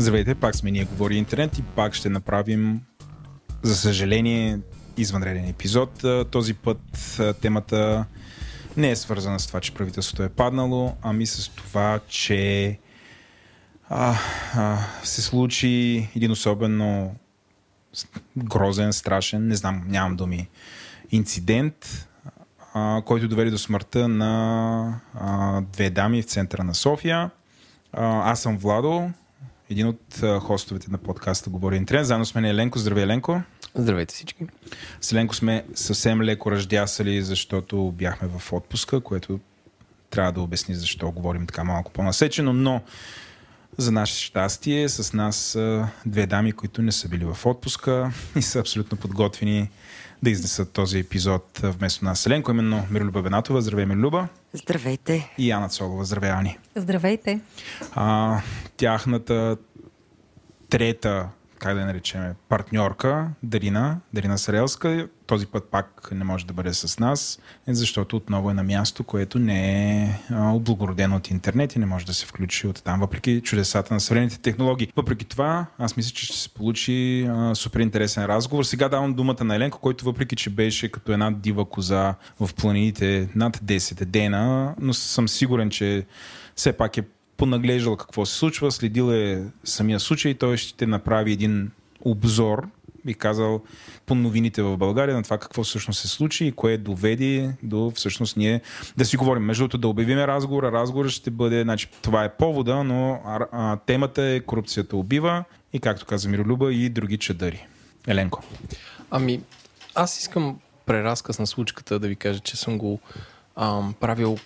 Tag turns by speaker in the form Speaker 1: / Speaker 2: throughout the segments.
Speaker 1: Здравейте, пак сме ние Говори Интернет и пак ще направим, за съжаление, извънреден епизод. Този път темата не е свързана с това, че правителството е паднало, ами с това, че а, а, се случи един особено грозен, страшен, не знам, нямам думи, инцидент, а, който доведе до смъртта на а, две дами в центъра на София. А, аз съм Владо, един от хостовете на подкаста Говори Интернет. Заедно с мен е Еленко. Здравей, Еленко.
Speaker 2: Здравейте всички.
Speaker 1: С Еленко сме съвсем леко ръждясали, защото бяхме в отпуска, което трябва да обясни защо говорим така малко по-насечено, но за наше щастие с нас са две дами, които не са били в отпуска и са абсолютно подготвени да изнесат този епизод вместо нас. Еленко, именно Мирлюба Бенатова. Здравей, Мирлюба.
Speaker 3: Здравейте.
Speaker 1: И Ана Цолова. Здравей, Ани.
Speaker 4: Здравейте.
Speaker 1: А, тяхната трета как да я наречем, партньорка Дарина, Дарина Сарелска. Този път пак не може да бъде с нас, защото отново е на място, което не е облагородено от интернет и не може да се включи от там, въпреки чудесата на съвременните технологии. Въпреки това, аз мисля, че ще се получи а, супер интересен разговор. Сега давам думата на Еленко, който въпреки, че беше като една дива коза в планините над 10 дена, но съм сигурен, че все пак е понаглеждал какво се случва, следил е самия случай, той ще направи един обзор, би казал, по новините в България на това какво всъщност се случи и кое доведи до всъщност ние да си говорим. Между другото да обявиме разговора. Разговорът ще бъде, значи това е повода, но а, а, темата е корупцията убива и както каза Миролюба и други чадъри. Еленко.
Speaker 2: Ами, аз искам преразказ на случката да ви кажа, че съм го ам, правил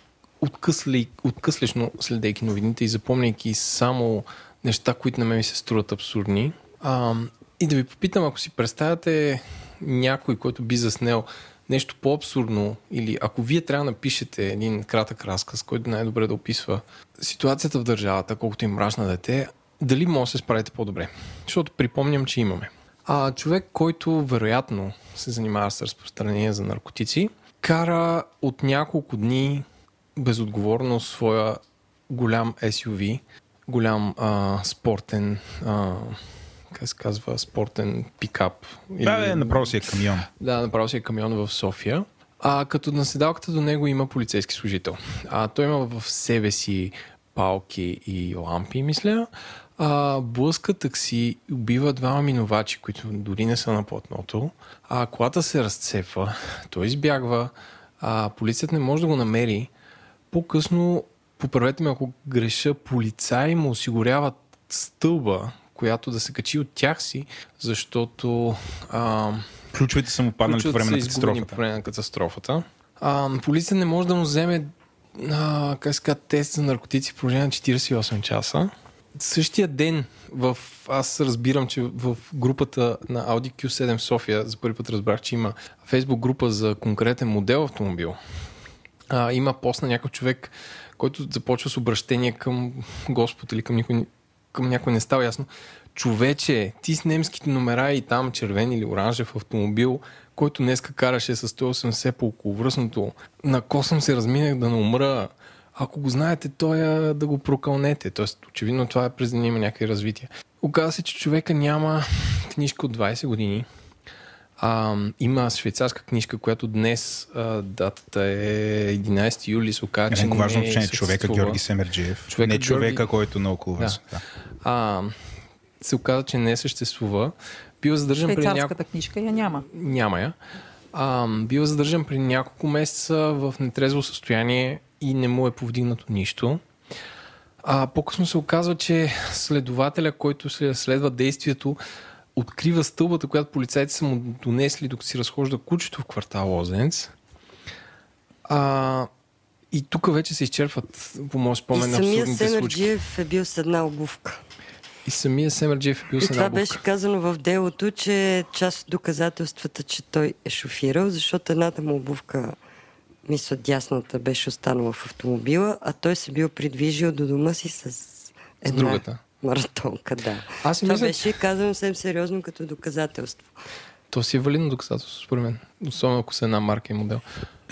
Speaker 2: откъсли, откъслично следейки новините и запомняйки само неща, които на мен ми се струват абсурдни. А, и да ви попитам, ако си представяте някой, който би заснел нещо по-абсурдно или ако вие трябва да напишете един кратък разказ, който най-добре да описва ситуацията в държавата, колкото им мрачна дете, дали може да се справите по-добре? Защото припомням, че имаме. А човек, който вероятно се занимава с разпространение за наркотици, кара от няколко дни безотговорно своя голям SUV, голям а, спортен, а, как се казва, спортен пикап.
Speaker 1: Да, или... направо си е камион.
Speaker 2: Да, направо си е камион в София. А като на седалката до него има полицейски служител. А той има в себе си палки и лампи, мисля. А, блъска такси, убива двама минувачи, които дори не са на платното. А колата се разцепва, той избягва. А, полицията не може да го намери по-късно, поправете ме ако греша, полицаи му осигуряват стълба, която да се качи от тях си, защото... А,
Speaker 1: ключовете са му паднали по време на катастрофата.
Speaker 2: По време на катастрофата. А, полиция не може да му вземе а, как ска, тест за наркотици в продължение на 48 часа. Същия ден в, аз разбирам, че в групата на Audi Q7 в София, за първи път разбрах, че има фейсбук група за конкретен модел автомобил, а, има пост на някой човек, който започва с обращение към Господ или към, никой, към някой не става ясно. Човече, ти с немските номера и там червен или оранжев автомобил, който днеска караше с 180 по околовръстното, на косъм се разминах да не умра. Ако го знаете, той да го прокълнете. Тоест, очевидно това е през да има някакви развития. Оказва се, че човека няма книжка от 20 години, а, има швейцарска книжка, която днес а, датата е 11 юли, се оказа, че
Speaker 1: важно не е човека Георги Семерджиев. Човека не човека, Георги... който е на около вас. Да. Да.
Speaker 2: А, се оказа, че не съществува. Бил задържан при
Speaker 4: няколко... книжка я няма.
Speaker 2: Няма я. А, бил задържан при няколко месеца в нетрезво състояние и не му е повдигнато нищо. А, по-късно се оказва, че следователя, който се следва действието, открива стълбата, която полицайите са му донесли, докато си разхожда кучето в квартал Лозенец. А, и тук вече се изчерпват, по моят спомен,
Speaker 3: случаи. самия Семерджиев е бил с една обувка.
Speaker 2: И самия Семерджиев е бил с една
Speaker 3: това беше казано в делото, че част от доказателствата, че той е шофирал, защото едната му обувка, мисля, дясната, беше останала в автомобила, а той се бил придвижил до дома си с една...
Speaker 2: С другата
Speaker 3: маратонка, да. Аз Това мисля... беше казано съвсем сериозно като доказателство.
Speaker 2: То си е валидно доказателство, според мен. Особено ако са една марка и модел.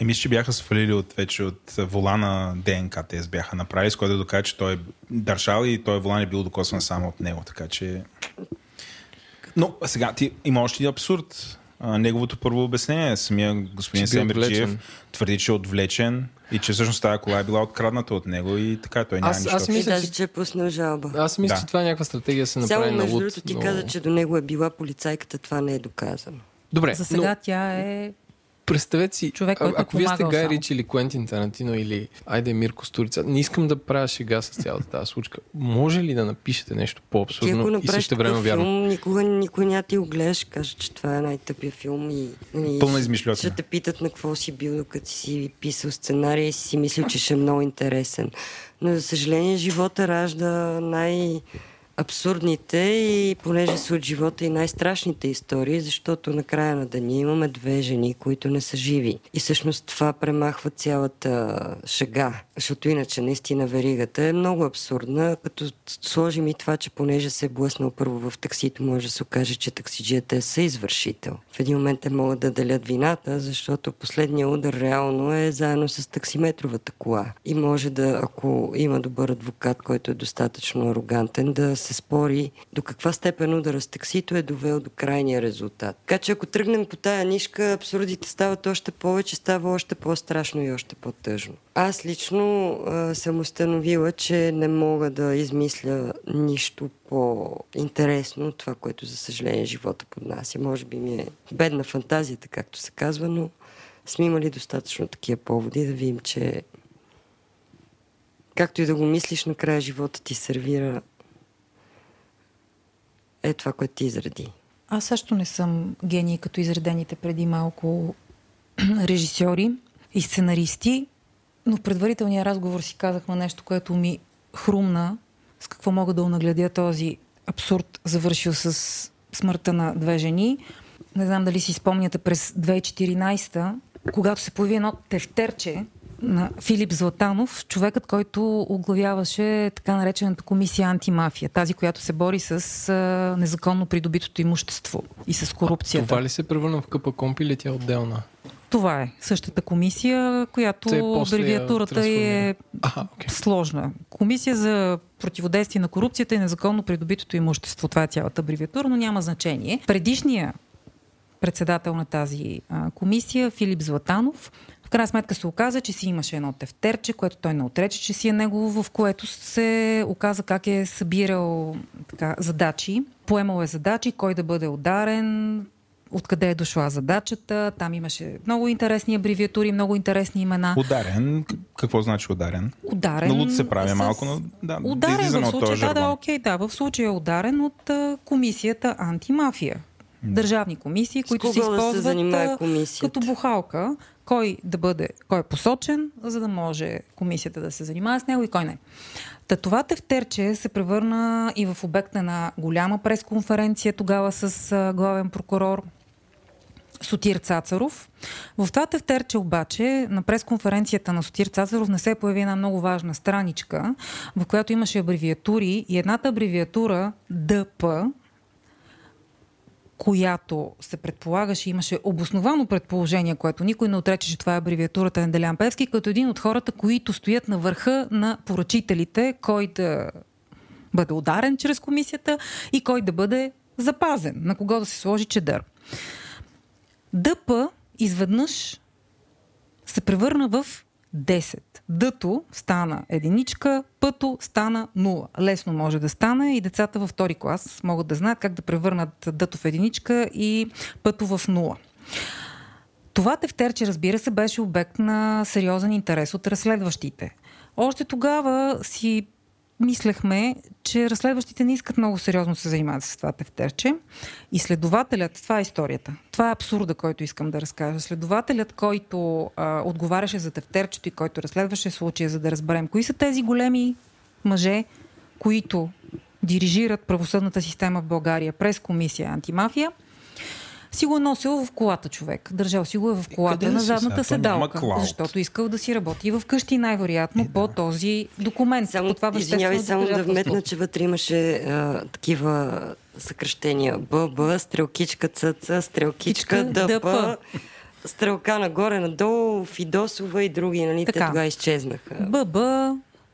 Speaker 1: Е, мисля, че бяха свалили от, вече от волана ДНК тест бяха направили, с което да докаже, че той е държал и той волан е бил докосан само от него. Така че... Но сега ти има още един абсурд. А, неговото първо обяснение, самия господин Семерджиев твърди, че е отвлечен и че всъщност тази кола е била открадната от него и така той няма
Speaker 2: Аз-
Speaker 1: нищо.
Speaker 2: аз Мисля,
Speaker 3: даже,
Speaker 2: че-
Speaker 3: че е пуснал жалба.
Speaker 2: Аз мисля,
Speaker 1: Да.
Speaker 2: че това е някаква стратегия се направи
Speaker 3: Само
Speaker 2: на
Speaker 3: между другото ти
Speaker 2: но-
Speaker 3: каза, че до него е била полицайката, това не е доказано.
Speaker 2: Добре,
Speaker 4: За сега
Speaker 2: но
Speaker 4: тя е
Speaker 2: представете си,
Speaker 4: Човек,
Speaker 2: а-
Speaker 4: който е
Speaker 2: ако вие сте Гай. Рич или Куентин Тарантино или Айде Мирко Сторица, не искам да правя шега с цялата тази случка. Може ли да напишете нещо по-абсурдно и също време вярно?
Speaker 3: филм, никога никой няма ти го гледаш, каже, че това е най-тъпия филм и, и
Speaker 1: Пълна измишльотина.
Speaker 3: ще те питат на какво си бил, докато си писал сценария и си мислил, че ще е много интересен. Но, за съжаление, живота ражда най- абсурдните и понеже са от живота и най-страшните истории, защото на края на деня имаме две жени, които не са живи. И всъщност това премахва цялата шега, защото иначе наистина веригата е много абсурдна, като сложим и това, че понеже се е блъснал първо в таксито, може да се окаже, че таксиджията е съизвършител. В един момент те могат да делят вината, защото последният удар реално е заедно с таксиметровата кола. И може да, ако има добър адвокат, който е достатъчно арогантен, да се спори до каква степен удара с таксито е довел до крайния резултат. Така че ако тръгнем по тая нишка, абсурдите стават още повече, става още по-страшно и още по-тъжно. Аз лично а, съм установила, че не мога да измисля нищо по-интересно от това, което за съжаление живота поднася. Може би ми е бедна фантазията, както се казва, но сме имали достатъчно такива поводи да видим, че както и да го мислиш, накрая живота ти сервира е това, което ти изреди.
Speaker 4: Аз също не съм гений като изредените преди малко режисьори и сценаристи, но в предварителния разговор си казахме нещо, което ми хрумна с какво мога да унагледя този абсурд, завършил с смъртта на две жени. Не знам дали си спомняте през 2014 когато се появи едно тефтерче на Филип Златанов, човекът, който оглавяваше така наречената комисия антимафия, тази, която се бори с а, незаконно придобитото имущество и с корупцията.
Speaker 2: Това ли се превърна в къпа комп или тя е отделна?
Speaker 4: Това е същата комисия, която абревиатурата е
Speaker 2: Аха, окей.
Speaker 4: сложна. Комисия за противодействие на корупцията и незаконно придобитото имущество. Това е цялата абревиатура, но няма значение. Предишния председател на тази а, комисия, Филип Златанов, в крайна сметка се оказа, че си имаше едно тефтерче, което той не отрече, че си е негово, в което се оказа как е събирал така, задачи. Поемал е задачи, кой да бъде ударен, откъде е дошла задачата. Там имаше много интересни абревиатури, много интересни имена.
Speaker 1: Ударен. Какво значи ударен?
Speaker 4: Ударен.
Speaker 1: На луд се прави
Speaker 4: с-
Speaker 1: малко, но да, да
Speaker 4: Ударен
Speaker 1: излизаме
Speaker 4: в случая, да, да, окей, да, в случая е ударен от а, комисията антимафия. Държавни комисии, които се
Speaker 3: кого да се
Speaker 4: използват като бухалка, кой да бъде, кой е посочен, за да може комисията да се занимава с него и кой не. Та това тефтерче се превърна и в обект на една голяма пресконференция тогава с а, главен прокурор Сотир Цацаров. В това тефтерче обаче на пресконференцията на Сотир Цацаров не се появи една много важна страничка, в която имаше абревиатури и едната абревиатура ДП, която се предполагаше, имаше обосновано предположение, което никой не отрече, че това е абревиатурата на Делян Певски, като един от хората, които стоят на върха на поръчителите, кой да бъде ударен чрез комисията и кой да бъде запазен, на кого да се сложи чедър. ДП изведнъж се превърна в 10. Дъто стана единичка, пъто стана 0. Лесно може да стане и децата във втори клас могат да знаят как да превърнат дъто в единичка и пъто в 0. Това тефтерче, разбира се, беше обект на сериозен интерес от разследващите. Още тогава си мислехме, че разследващите не искат много сериозно се занимават с това тефтерче. И следователят, това е историята. Това е абсурда, който искам да разкажа. Следователят, който а, отговаряше за тефтерчето и който разследваше случая, за да разберем кои са тези големи мъже, които дирижират правосъдната система в България през комисия антимафия, си го е носил в колата човек. Държал си го е в колата
Speaker 1: да
Speaker 4: на задната седалка. Защото искал да си работи в къщи най-вероятно по този документ.
Speaker 3: Само,
Speaker 4: по това
Speaker 3: извинявай, само да вметна, че вътре имаше а, такива съкръщения. ББ, стрелкичка ЦЦ, стрелкичка
Speaker 4: Кичка,
Speaker 3: ДП. стрелка нагоре-надолу, Фидосова и други, нали? Те
Speaker 4: Така.
Speaker 3: тогава изчезнаха.
Speaker 4: ББ,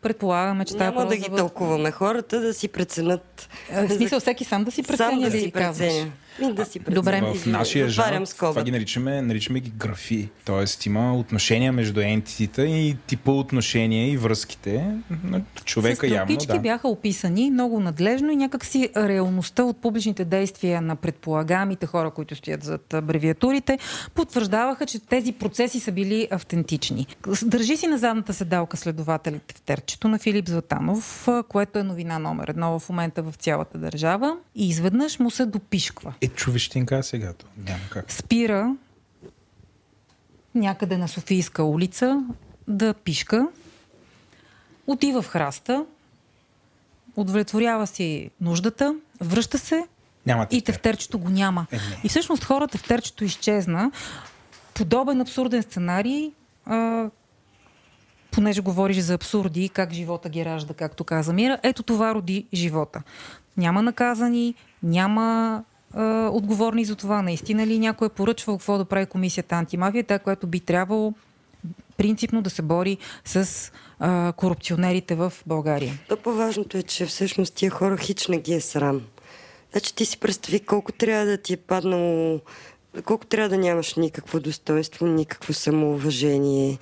Speaker 4: предполагаме, че
Speaker 3: Няма да ги тълкуваме. Хората да си преценят.
Speaker 4: Е, В смисъл, всеки сам да си преценя
Speaker 3: Сам да си
Speaker 4: казваш?
Speaker 3: преценя. Ми да си.
Speaker 4: Добре.
Speaker 1: В нашия жанр това ги наричаме, наричаме ги графи. Тоест има отношения между ентитите и типа отношения и връзките на човека
Speaker 4: С
Speaker 1: явно. Да.
Speaker 4: бяха описани много надлежно и някакси реалността от публичните действия на предполагаемите хора, които стоят зад абревиатурите, потвърждаваха, че тези процеси са били автентични. Държи си на задната седалка следователите в терчето на Филип Златанов, което е новина номер едно в момента в цялата държава и изведнъж му се допишква.
Speaker 1: Е, човещинка сега. Няма как.
Speaker 4: спира някъде на Софийска улица да пишка, отива в храста, удовлетворява си нуждата, връща се
Speaker 1: Няма
Speaker 4: и
Speaker 1: тефтер.
Speaker 4: тефтерчето го няма.
Speaker 1: Е, не.
Speaker 4: И всъщност хората тефтерчето изчезна. Подобен абсурден сценарий, а, понеже говориш за абсурди и как живота ги ражда, както каза Мира, ето това роди живота. Няма наказани, няма а, отговорни за това. Наистина ли някой е поръчвал какво да прави комисията антимафия, която би трябвало принципно да се бори с а, корупционерите в България.
Speaker 3: То по-важното е, че всъщност тия хора хич не ги е срам. Значи ти си представи колко трябва да ти е паднало, колко трябва да нямаш никакво достоинство, никакво самоуважение,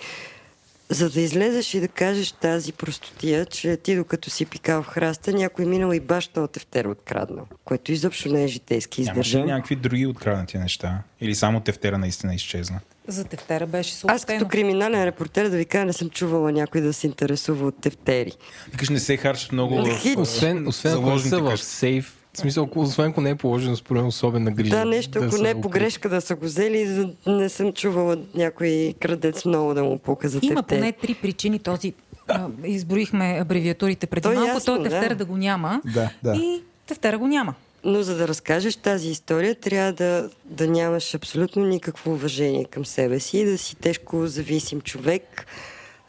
Speaker 3: за да излезеш и да кажеш тази простотия, че ти докато си пикал в храста, някой минал и баш този тефтер откраднал, което изобщо не е житейски
Speaker 1: Нямаше ли
Speaker 3: издържан.
Speaker 1: някакви други откраднати неща? Или само тефтера наистина изчезна?
Speaker 4: За тефтера беше
Speaker 3: Аз
Speaker 4: съобщено.
Speaker 3: като криминален репортер да ви кажа, не съм чувала някой да се интересува от тефтери.
Speaker 1: Викаш, не се харчат много в
Speaker 2: Освен, освен ако са в сейф, в смисъл, ако- освен ако не е положено според особена грижа.
Speaker 3: Да, нещо, ако
Speaker 2: са
Speaker 3: не е погрешка да са го взели, за- не съм чувала някой крадец много да му пука за
Speaker 4: Има
Speaker 3: тефтер.
Speaker 4: поне три причини този. Изброихме абревиатурите преди
Speaker 3: То е
Speaker 4: малко.
Speaker 3: ясно,
Speaker 4: той тефтер
Speaker 3: да.
Speaker 4: да го няма.
Speaker 1: Да, да.
Speaker 4: И тефтера го няма.
Speaker 3: Но за да разкажеш тази история, трябва да, да нямаш абсолютно никакво уважение към себе си и да си тежко зависим човек,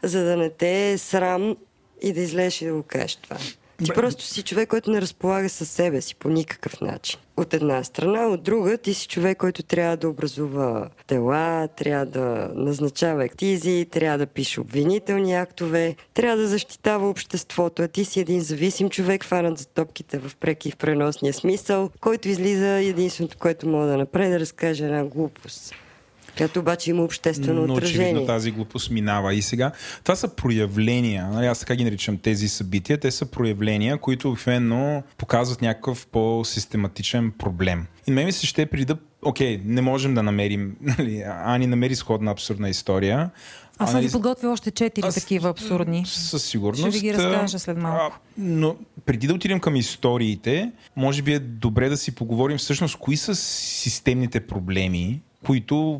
Speaker 3: за да не те е срам и да излезеш и да го кажеш това. Ти просто си човек, който не разполага със себе си по никакъв начин. От една страна, от друга, ти си човек, който трябва да образува дела, трябва да назначава ектизи, трябва да пише обвинителни актове, трябва да защитава обществото. А ти си един зависим човек, фанат за топките в преки и в преносния смисъл, който излиза единственото, което мога да направи, да разкаже една глупост. Която обаче има обществено
Speaker 1: Но очевидно
Speaker 3: отражение.
Speaker 1: тази глупост минава. И сега, това са проявления, нали, аз така ги наричам тези събития, те са проявления, които обикновено показват някакъв по-систематичен проблем. И мен ми се ще преди да, окей, не можем да намерим, нали, Ани намери сходна абсурдна история.
Speaker 4: Аз
Speaker 1: А,
Speaker 4: съм ви подготвил още четири такива абсурдни.
Speaker 1: Със сигурност.
Speaker 4: Ще ви ги разкажа след малко.
Speaker 1: а, Но преди да отидем към историите, може би е добре да си поговорим всъщност кои са системните проблеми, които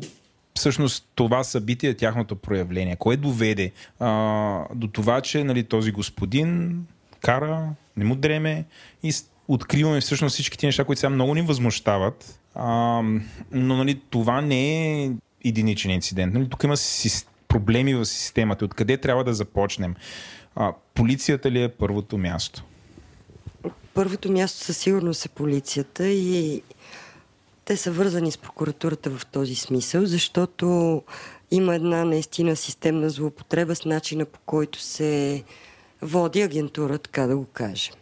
Speaker 1: всъщност това събитие тяхното проявление. Кое доведе а, до това, че нали, този господин кара, не му дреме и откриваме всъщност всички тези неща, които сега много ни възмущават. А, но нали, това не е единичен инцидент. Нали, тук има сис- проблеми в системата. Откъде трябва да започнем? А, полицията ли е първото място?
Speaker 3: Първото място със сигурност е полицията и те са вързани с прокуратурата в този смисъл, защото има една наистина системна злоупотреба с начина по който се води агентура, така да го кажем.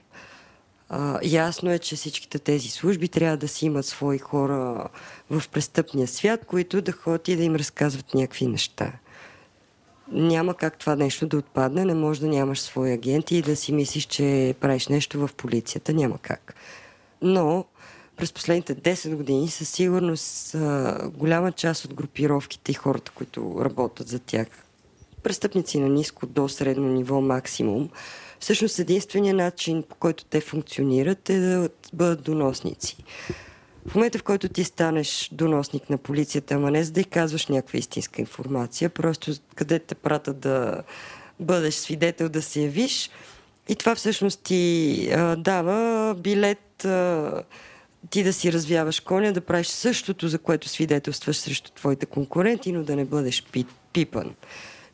Speaker 3: А, ясно е, че всичките тези служби трябва да си имат свои хора в престъпния свят, които да ходят и да им разказват някакви неща. Няма как това нещо да отпадне, не може да нямаш свои агенти и да си мислиш, че правиш нещо в полицията. Няма как. Но през последните 10 години със сигурност голяма част от групировките и хората, които работят за тях, престъпници на ниско до средно ниво максимум, всъщност единственият начин, по който те функционират е да бъдат доносници. В момента, в който ти станеш доносник на полицията, ама не за да й казваш някаква истинска информация, просто къде те пратят да бъдеш свидетел, да се явиш, и това всъщност ти а, дава билет а, ти да си развяваш коня, да правиш същото, за което свидетелстваш срещу твоите конкуренти, но да не бъдеш пи, пипан.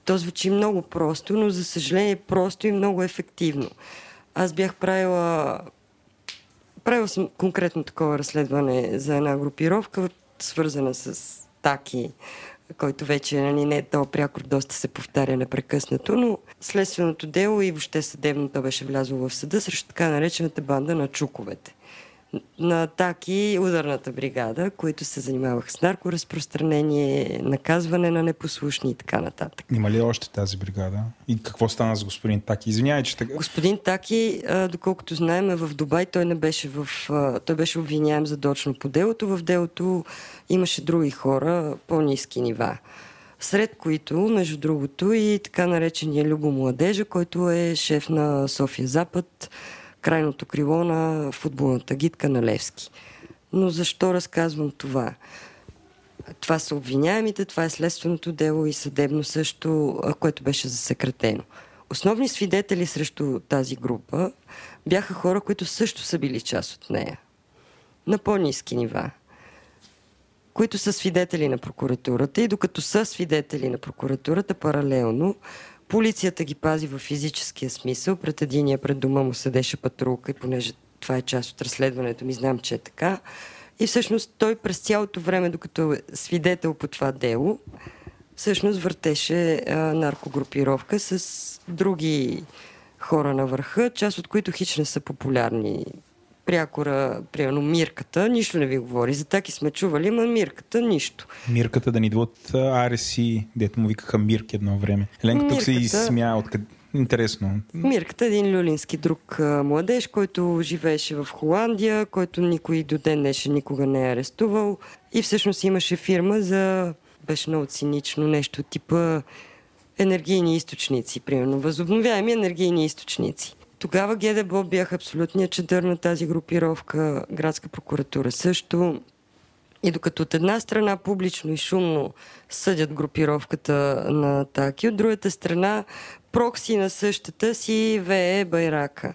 Speaker 3: То звучи много просто, но за съжаление просто и много ефективно. Аз бях правила Правила съм конкретно такова разследване за една групировка, свързана с таки който вече нали, не е то прякор, доста се повтаря непрекъснато, но следственото дело и въобще съдебното беше влязло в съда срещу така наречената банда на чуковете на атаки ударната бригада, които се занимаваха с наркоразпространение, наказване на непослушни и така нататък.
Speaker 1: Има ли още тази бригада? И какво стана с господин Таки? Извинявай, че така...
Speaker 3: Господин Таки, доколкото знаем, е в Дубай. Той не беше в... Той беше обвиняем задочно по делото. В делото имаше други хора, по-низки нива. Сред които, между другото, и така наречения Любо Младежа, който е шеф на София Запад, крайното крило на футболната гидка на Левски. Но защо разказвам това? Това са обвиняемите, това е следственото дело и съдебно също, което беше засекретено. Основни свидетели срещу тази група бяха хора, които също са били част от нея. На по-низки нива. Които са свидетели на прокуратурата и докато са свидетели на прокуратурата, паралелно Полицията ги пази в физическия смисъл. Пред единия пред дома му седеше патрулка и понеже това е част от разследването ми, знам, че е така. И всъщност той през цялото време, докато е свидетел по това дело, всъщност въртеше а, наркогрупировка с други хора на върха, част от които хич не са популярни прякора, примерно Мирката, нищо не ви говори. За таки сме чували, но Мирката нищо.
Speaker 1: Мирката да ни идва от Ареси, дето му викаха Мирк едно време. Еленка тук се изсмя от Интересно.
Speaker 3: Мирката е един люлински друг а, младеж, който живееше в Холандия, който никой до ден днешен никога не е арестувал. И всъщност имаше фирма за... Беше много цинично нещо типа енергийни източници, примерно. Възобновяеми енергийни източници. Тогава ГДБО бях абсолютният чадър на тази групировка, градска прокуратура също. И докато от една страна публично и шумно съдят групировката на Таки, от другата страна прокси на същата си вее Байрака.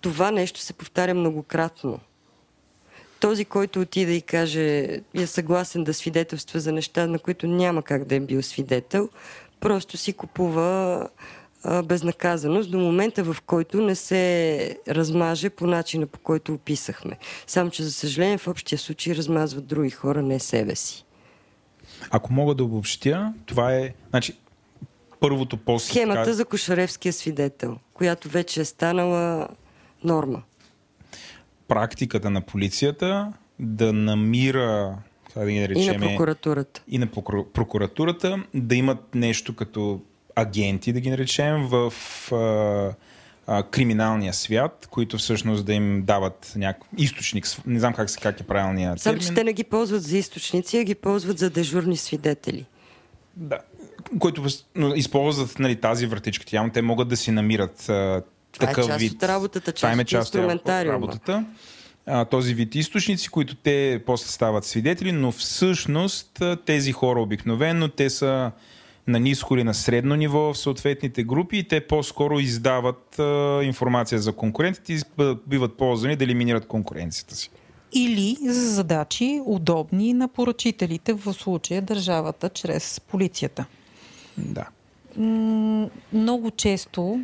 Speaker 3: Това нещо се повтаря многократно. Този, който отида и каже, е съгласен да свидетелства за неща, на които няма как да е бил свидетел, просто си купува безнаказаност до момента, в който не се размаже по начина, по който описахме. Само, че за съжаление в общия случай размазват други хора, не себе си.
Speaker 1: Ако мога да обобщя, това е... Значи, първото после...
Speaker 3: Схемата така... за Кошаревския свидетел, която вече е станала норма.
Speaker 1: Практиката на полицията да намира да ги наречем,
Speaker 3: и на прокуратурата.
Speaker 1: И на прокуратурата да имат нещо като агенти, да ги наречем, в а, а, криминалния свят, които всъщност да им дават някакъв източник. Не знам как, как е правилният
Speaker 3: Само, че те не ги ползват за източници, а ги ползват за дежурни свидетели.
Speaker 1: Да. Които използват нали, тази вратичка. Явно те могат да си намират а,
Speaker 3: това
Speaker 1: такъв
Speaker 3: е част
Speaker 1: вид.
Speaker 3: от работата, част Това е част от работата.
Speaker 1: А, този вид източници, които те после стават свидетели, но всъщност тези хора обикновено те са на ниско или на средно ниво в съответните групи и те по-скоро издават а, информация за конкурентите и биват ползвани да елиминират конкуренцията си.
Speaker 4: Или за задачи удобни на поръчителите, в случая държавата чрез полицията.
Speaker 1: Да.
Speaker 4: М- много често,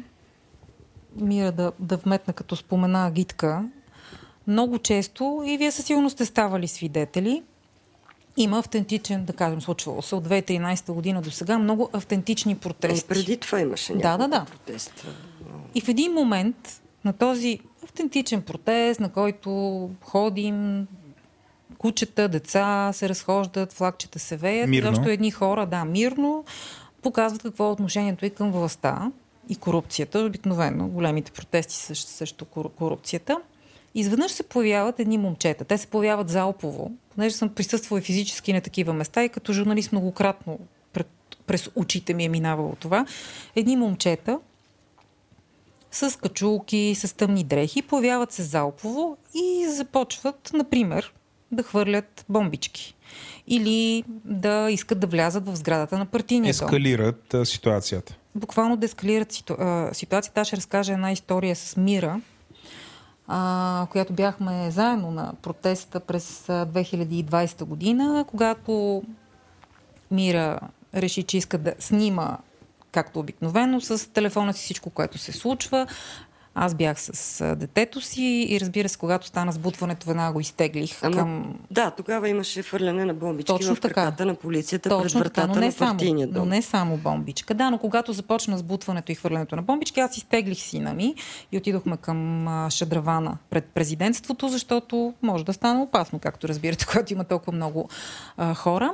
Speaker 4: Мира да, да вметна като спомена агитка, много често, и вие със сигурност сте ставали свидетели, има автентичен, да кажем, случвало се от 2013 година до сега, много автентични протести.
Speaker 3: И преди това имаше
Speaker 4: да, да, да.
Speaker 3: протест.
Speaker 4: И в един момент на този автентичен протест, на който ходим, кучета, деца се разхождат, флагчета се веят. Мирно. Защото едни хора, да, мирно, показват какво е отношението и към властта и корупцията. Обикновено големите протести са също корупцията. Изведнъж се появяват едни момчета. Те се появяват залпово, понеже съм присъствала физически на такива места и като журналист многократно пред, през очите ми е минавало това. Едни момчета с качулки, с тъмни дрехи, появяват се залпово и започват, например, да хвърлят бомбички. Или да искат да влязат в сградата на партийния
Speaker 1: Ескалират а, ситуацията.
Speaker 4: Буквално да ескалират ситу... ситуацията. Аз ще разкажа една история с Мира, която бяхме заедно на протеста през 2020 година, когато Мира реши, че иска да снима както обикновено, с телефона си всичко, което се случва. Аз бях с детето си и разбира се, когато стана сбутването, веднага го изтеглих
Speaker 3: Ама,
Speaker 4: към...
Speaker 3: Да, тогава имаше фърляне на бомбички
Speaker 4: Точно
Speaker 3: в
Speaker 4: така.
Speaker 3: краката на полицията
Speaker 4: Точно
Speaker 3: пред
Speaker 4: така,
Speaker 3: вратата
Speaker 4: но не,
Speaker 3: на партийния
Speaker 4: но
Speaker 3: дом.
Speaker 4: не само бомбичка. Да, но когато започна сбутването и хвърлянето на бомбички, аз изтеглих сина ми и отидохме към Шадравана пред президентството, защото може да стане опасно, както разбирате, когато има толкова много а, хора.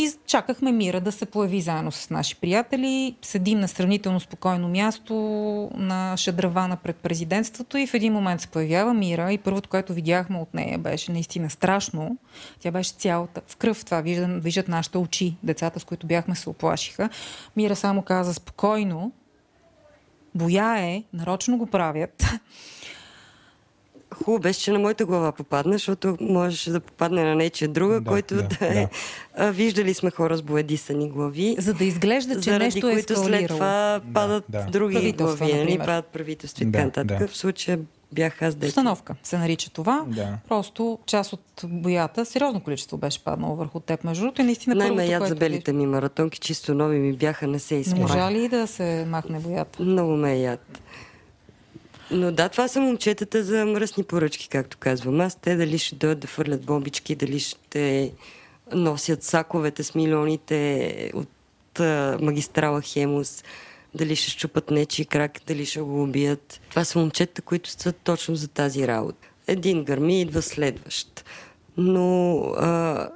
Speaker 4: И чакахме Мира да се появи заедно с наши приятели. Седим на сравнително спокойно място на Шадравана пред президентството и в един момент се появява Мира и първото, което видяхме от нея беше наистина страшно. Тя беше цялата в кръв. Това виждат, виждат нашите очи. Децата, с които бяхме, се оплашиха. Мира само каза спокойно. Боя е, нарочно го правят.
Speaker 3: Хубаво беше, че на моята глава попадна, защото можеше да попадне на нечия друга,
Speaker 1: Да,
Speaker 3: който да,
Speaker 1: да,
Speaker 3: е...
Speaker 1: да.
Speaker 3: Виждали сме хора с боядисани глави,
Speaker 4: За да изглежда, че
Speaker 3: заради
Speaker 4: нещо е
Speaker 3: които след
Speaker 4: ескалирало.
Speaker 3: това падат
Speaker 1: да.
Speaker 3: други глави, нали? падат правителства и така нататък.
Speaker 1: да.
Speaker 3: В случая бях аз дете.
Speaker 4: Постановка се нарича това.
Speaker 1: Да.
Speaker 4: Просто част от боята, сериозно количество беше паднало върху теб, между другото. И наистина
Speaker 3: Най-ме
Speaker 4: първото,
Speaker 3: яд за белите ми маратонки, чисто нови ми бяха, не се
Speaker 4: Не
Speaker 3: изправя.
Speaker 4: можа ли да се махне боята?
Speaker 3: Много ме е яд. Но да, това са момчетата за мръсни поръчки, както казвам аз. Те дали ще дойдат да фърлят бомбички, дали ще носят саковете с милионите от а, магистрала Хемус, дали ще щупат нечи крак, дали ще го убият. Това са момчета, които са точно за тази работа. Един гърми, идва следващ. Но а,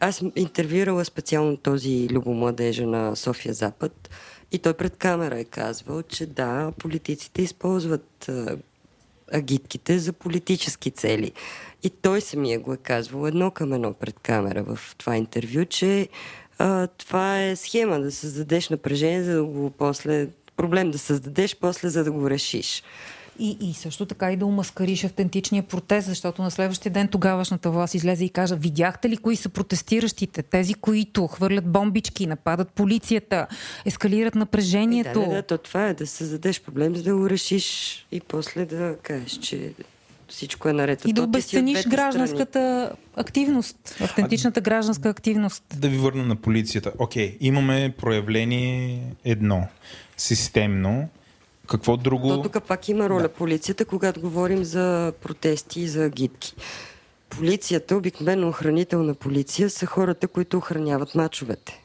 Speaker 3: аз интервюирала специално този любомладежа на София Запад и той пред камера е казвал, че да, политиците използват агитките за политически цели. И той самия го е казвал едно към едно пред камера в това интервю, че а, това е схема да създадеш напрежение, за да го после проблем да създадеш, после за да го решиш.
Speaker 4: И, и също така и да умаскариш автентичния протест, защото на следващия ден тогавашната власт излезе и кажа, видяхте ли кои са протестиращите? Тези, които хвърлят бомбички, нападат полицията, ескалират напрежението.
Speaker 3: Да, да, да, то това е да създадеш проблем, за да го решиш и после да кажеш, че всичко е наред.
Speaker 4: И да обесцениш
Speaker 3: двете страни.
Speaker 4: гражданската активност, автентичната гражданска активност.
Speaker 1: Да ви върна на полицията. Окей, имаме проявление едно. Системно. Какво друго?
Speaker 3: То тук пак има роля
Speaker 1: Да.
Speaker 3: полицията, когато говорим за протести и за агитки. Полицията, обикновено охранителна полиция, са хората, които охраняват мачовете.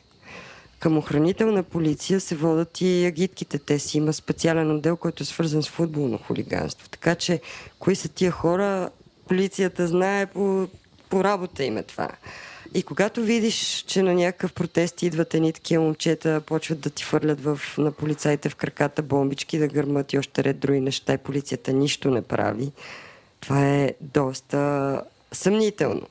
Speaker 3: Към охранителна полиция се водят и агитките. Те си има специален отдел, който е свързан с футболно хулиганство. Така че, кои са тия хора, полицията знае по, по работа им е това. И когато видиш, че на някакъв протест идват едни такива момчета, почват да ти фърлят в, на полицаите в краката бомбички, да гърмат и още ред други неща и полицията нищо не прави, това е доста съмнително.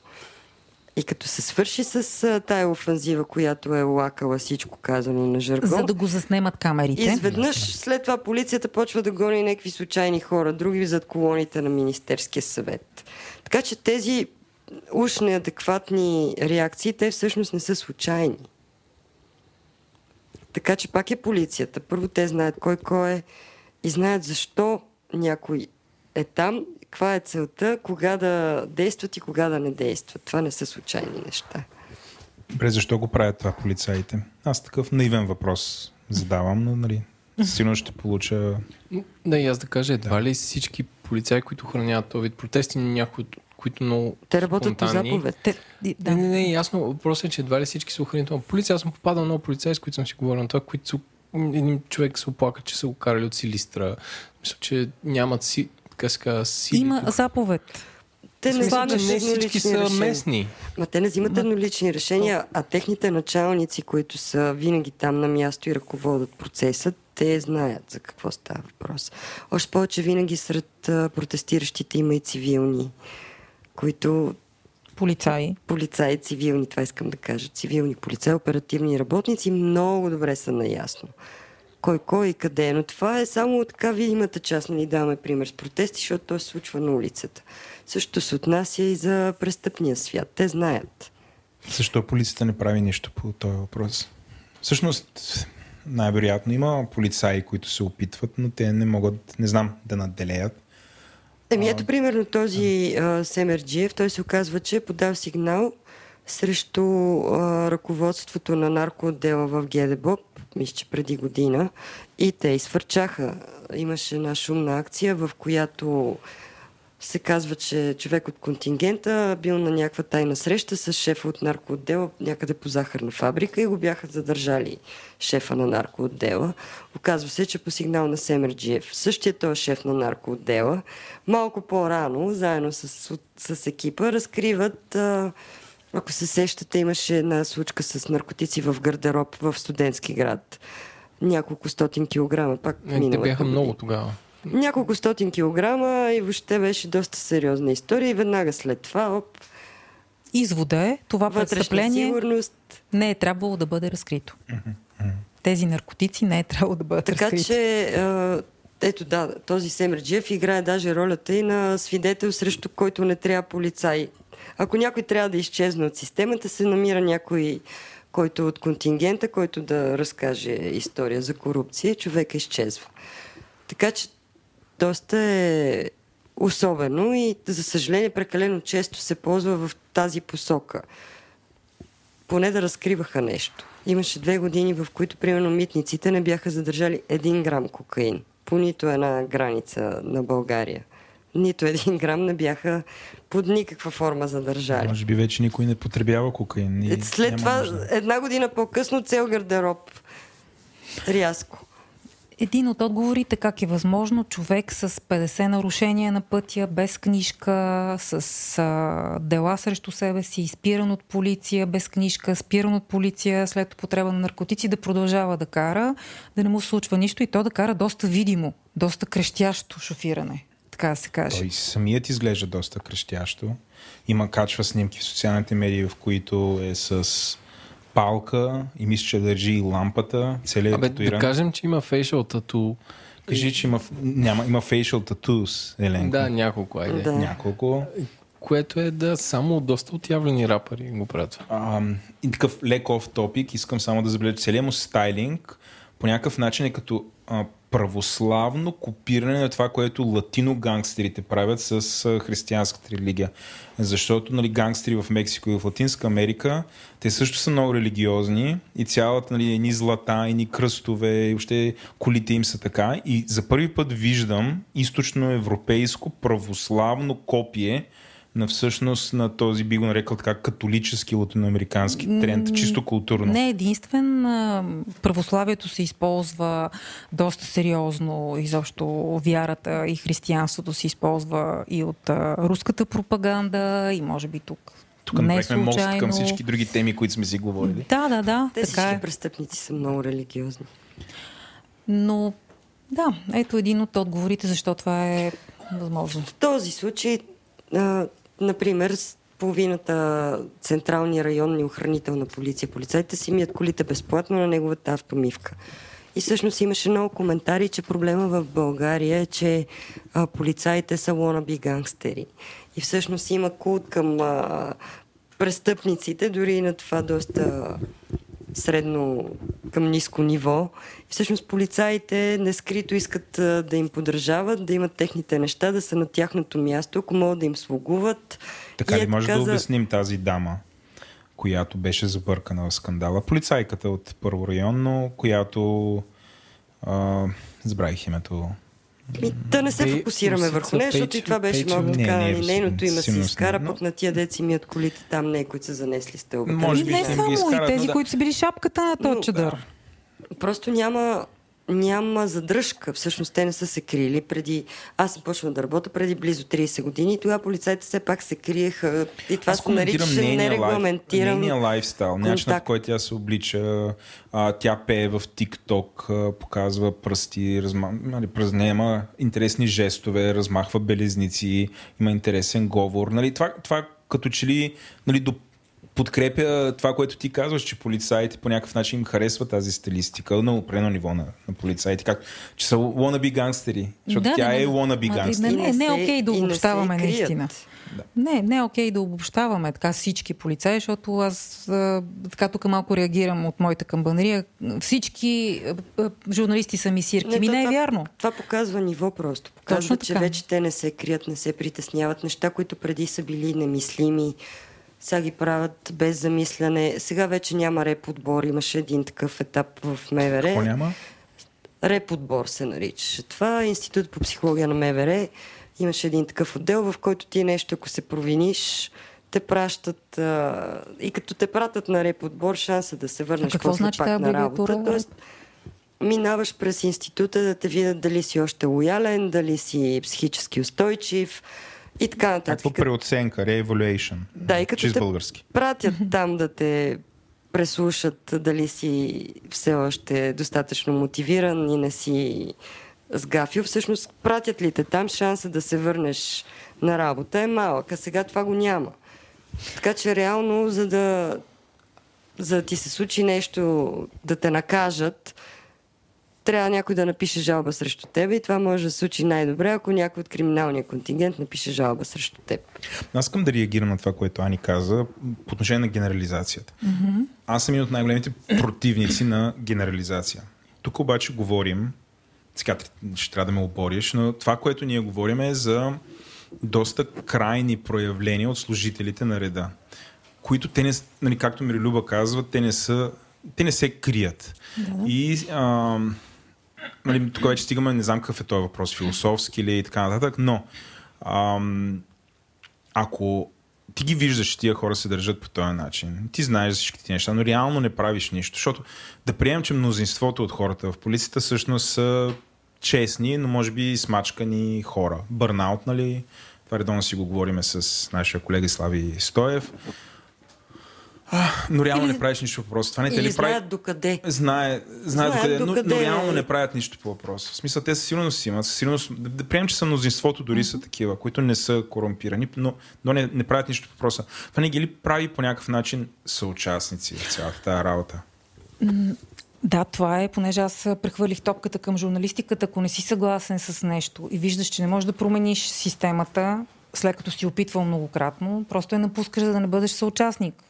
Speaker 3: И като се свърши с тая офанзива, която е лакала всичко казано на жаргон,
Speaker 4: За да го заснемат камерите.
Speaker 3: Изведнъж след това полицията почва да гони някакви случайни хора, други зад колоните на Министерския съвет. Така че тези уж неадекватни реакции, те всъщност не са случайни. Така че пак е полицията. Първо те знаят кой кой е и знаят защо някой е там, каква е целта, кога да действат и кога да не действат. Това не са случайни неща.
Speaker 1: Добре, защо го правят това полицаите? Аз такъв наивен въпрос задавам, но нали, сигурно ще получа...
Speaker 2: Да, и аз да кажа, едва ли всички полицаи, които охраняват този вид протести, някои, от които много
Speaker 3: Те работят по заповед.
Speaker 4: Те,
Speaker 2: Да. Не, не, не, ясно. Въпросът е, че едва ли всички са охранителна полиция. Аз съм попадал много полицаи, с които съм си говорил на това, които са, един човек се оплака, че са го карали от Силистра. Мисля, че нямат си, така сили.
Speaker 4: Има заповед.
Speaker 3: Те не взимат
Speaker 2: не всички са
Speaker 3: решения.
Speaker 2: местни.
Speaker 3: Ма те не взимат еднолични решения, а техните началници, които са винаги там на място и ръководят процеса, те знаят за какво става въпрос. Още повече винаги сред протестиращите има и цивилни, които
Speaker 4: Полицаи.
Speaker 3: полицаи цивилни, това искам да кажа, цивилни полицаи, оперативни работници, много добре са наясно. Кой, кой и къде е. Но това е само така видимата част, нали даваме пример с протести, защото то се случва на улицата. Също се отнася и за престъпния свят. Те знаят.
Speaker 1: Защо полицията не прави нищо по този въпрос? Всъщност, най-вероятно има полицаи, които се опитват, но те не могат, не знам, да наделеят.
Speaker 3: Еми ето примерно този а, Семерджиев, той се оказва, че е подал сигнал срещу а, ръководството на наркоотдела в ГДБОП, мисля, че преди година. И те изфърчаха. Имаше една шумна акция, в която се казва, че човек от контингента бил на някаква тайна среща с шефа от наркоотдела някъде по захарна фабрика и го бяха задържали шефа на наркоотдела. Оказва се, че по сигнал на Семерджиев, същия този шеф на наркоотдела, малко по-рано, заедно с, с екипа, разкриват а, ако се сещате, имаше една случка с наркотици в гардероб в студентски град. Няколко стотин килограма, пак
Speaker 2: Е, Те бяха
Speaker 3: година.
Speaker 2: много тогава.
Speaker 3: Няколко стотин килограма и въобще беше доста сериозна история и веднага след това, оп,
Speaker 4: Извода е, това престъпление
Speaker 3: сигурност.
Speaker 4: не е трябвало да бъде разкрито. Тези наркотици не е трябвало да бъдат
Speaker 3: Така
Speaker 4: разкрити.
Speaker 3: че, а, ето да, този Семерджиев играе даже ролята и на свидетел, срещу който не трябва полицай. Ако някой трябва да изчезне от системата, се намира някой, който е от контингента, който да разкаже история за корупция, човека изчезва. Така че доста е особено и за съжаление прекалено често се ползва в тази посока. Поне да разкриваха нещо. Имаше две години, в които, примерно, митниците не бяха задържали един грам кокаин по нито една граница на България. Нито един грам не бяха под никаква форма задържали.
Speaker 1: Може би вече никой не потребява кокаин. и
Speaker 3: След това,
Speaker 1: нужда.
Speaker 3: една година по-късно, цел гардероб. Рязко.
Speaker 4: Един от отговорите как е възможно човек с 50 нарушения на пътя, без книжка, с а, дела срещу себе си, изпиран от полиция, без книжка, спиран от полиция след употреба на наркотици, да продължава да кара, да не му случва нищо и то да кара доста видимо, доста крещящо шофиране, така се каже.
Speaker 1: Той самият изглежда доста крещящо. Има качва снимки в социалните медии, в които е с палка и мисля, че държи и лампата. Целият
Speaker 2: Абе,
Speaker 1: татуиран.
Speaker 2: да кажем, че има фейшъл тату.
Speaker 1: Кажи, че има, няма, има facial tattoos, Еленко.
Speaker 2: Да, няколко, айде.
Speaker 3: Да.
Speaker 1: Няколко.
Speaker 2: Което е да само доста отявлени рапъри го правят.
Speaker 1: А, и такъв лек оф топик, искам само да забележа, целият му стайлинг по някакъв начин е като православно копиране на това, което латино гангстерите правят с християнската религия. Защото нали, гангстери в Мексико и в Латинска Америка, те също са много религиозни и цялата нали, едни злата, едни кръстове, и въобще колите им са така. И за първи път виждам източноевропейско православно копие на всъщност на този, би го нарекал така, католически латиноамерикански тренд, чисто културно.
Speaker 4: Не е единствен. Православието се използва доста сериозно. Изобщо вярата и християнството се използва и от руската пропаганда и може би тук.
Speaker 1: Тук
Speaker 4: не
Speaker 1: направихме мост
Speaker 4: случайно.
Speaker 1: към всички други теми, които сме си говорили.
Speaker 4: Да, да, да.
Speaker 3: Те
Speaker 4: така
Speaker 3: всички
Speaker 4: е.
Speaker 3: престъпници са много религиозни.
Speaker 4: Но да, ето един от отговорите, защо това е възможно.
Speaker 3: В този случай, а, например, половината централни районни охранителна полиция, полицайите си мият колите безплатно на неговата автомивка. И всъщност имаше много коментари, че проблема в България е, че а, полицаите са лонаби гангстери. И всъщност има култ към а, престъпниците, дори и на това доста средно към ниско ниво. И всъщност полицаите нескрито искат да им подражават, да имат техните неща, да са на тяхното място, ако могат да им слугуват.
Speaker 1: Така
Speaker 3: И
Speaker 1: ли може да
Speaker 3: за-
Speaker 1: обясним тази дама, която беше забъркана в скандала? Полицайката от първо районно, която а, забравих името.
Speaker 3: Ми, да не се фокусираме върху нея, защото и това беше малко
Speaker 1: Не,
Speaker 3: така.
Speaker 1: не е
Speaker 3: и
Speaker 1: Русица,
Speaker 3: нейното име се изкара,
Speaker 1: не, но-
Speaker 3: пък на тия деци мият колите там, не, които са занесли стълбата.
Speaker 1: Може
Speaker 4: И
Speaker 1: би
Speaker 4: не само, и тези, които са били шапката на този чадър.
Speaker 3: Просто няма, няма задръжка. Всъщност те не са се крили преди... Аз съм почнала да работя преди близо 30 години и тогава полицайите все пак се криеха. И това се наричаше нерегламентиран
Speaker 1: нейния лайфстайл, начинът
Speaker 3: контакт.
Speaker 1: който тя се облича, а, тя пее в TikTok, а, показва пръсти, разма... нали, има интересни жестове, размахва белезници, има интересен говор. Нали, това, това като че ли нали, до подкрепя това, което ти казваш, че полицаите по някакъв начин им харесва тази стилистика на определено ниво на, на полицаите, как, че са wannabe гангстери, защото
Speaker 4: Да,
Speaker 1: тя
Speaker 4: да,
Speaker 1: е
Speaker 4: да.
Speaker 1: wannabe
Speaker 4: Ма,
Speaker 1: гангстер.
Speaker 4: Не, не, не е окей да
Speaker 3: не
Speaker 4: обобщаваме наистина. Не, не е окей да обобщаваме така всички полицаи, защото аз а, така тук малко реагирам от моята камбанария. Всички а, а, журналисти са. Ми
Speaker 3: то
Speaker 4: не е
Speaker 3: това,
Speaker 4: вярно.
Speaker 3: Това показва ниво просто. Показва,
Speaker 4: Точно
Speaker 3: че
Speaker 4: така.
Speaker 3: вече те не се крият, не се притесняват. Неща, които преди са били немислими, Сега ги правят без замисляне. Сега вече няма реп отбор. Имаше един такъв етап в МВР.
Speaker 1: Какво няма?
Speaker 3: Реп отбор се наричаше. Това е Институт по психология на МВР. Имаше един такъв отдел, в който ти нещо, ако се провиниш, те пращат а, и като те пратят на реп отбор, шанса да се върнеш
Speaker 4: А какво
Speaker 3: после
Speaker 4: значи
Speaker 3: пак на работа. Тоест, минаваш през института да те видят дали си още лоялен, дали си психически устойчив и така нататък.
Speaker 1: Някаква
Speaker 3: като-
Speaker 1: преоценка, re-evaluation.
Speaker 3: Да, и като
Speaker 1: Чист
Speaker 3: те-
Speaker 1: български.
Speaker 3: пратят там да те преслушат дали си все още достатъчно мотивиран и не си сгафил. Всъщност, пратят ли те там, шанса да се върнеш на работа е малък, а сега това го няма. Така че реално, за да, за да ти се случи нещо, да те накажат, трябва някой да напише жалба срещу теб и това може да се случи най-добре, ако някой от криминалния контингент напише жалба срещу теб.
Speaker 1: Аз искам да реагирам на това, което Ани каза по отношение на генерализацията. Mm-hmm. Аз съм един от най-големите противници на генерализация. Тук обаче говорим, сега ще трябва да ме обориш, но това, което ние говорим е за доста крайни проявления от служителите на реда, които те не, нали, както Мирилюба казва, те не са, те не се крият. Да. И а, нали, тук вече стигаме, не знам какъв е този въпрос, философски или и така нататък, но ам, ако ти ги виждаш, тия хора се държат по този начин, ти знаеш всички ти неща, но реално не правиш нищо, защото да приемем, че мнозинството от хората в полицията всъщност са честни, но може би смачкани хора. Бърнаут, нали? Това редовно си го говориме с нашия колега Слави Стоев. А, но реално
Speaker 3: Или-
Speaker 1: не правиш нищо по въпроса. Това не те
Speaker 3: Или
Speaker 1: ли прави...
Speaker 3: знаят докъде.
Speaker 1: Знае, знае докъде, но,
Speaker 3: докъде
Speaker 1: но
Speaker 3: е.
Speaker 1: реално не правят нищо по въпроса. В смисъл, те със сигурност си имат. Със сигурност, да, да приемем, че са мнозинството дори са такива, които не са корумпирани, но, но не, не правят нищо по въпроса. Това не ги ли прави по някакъв начин съучастници в цялата тази работа?
Speaker 4: Да, това е, понеже аз прехвърлих топката към журналистиката. Ако не си съгласен с нещо и виждаш, че не можеш да промениш системата, след като си опитвал многократно, просто я напускаш, за да не бъдеш съучастник.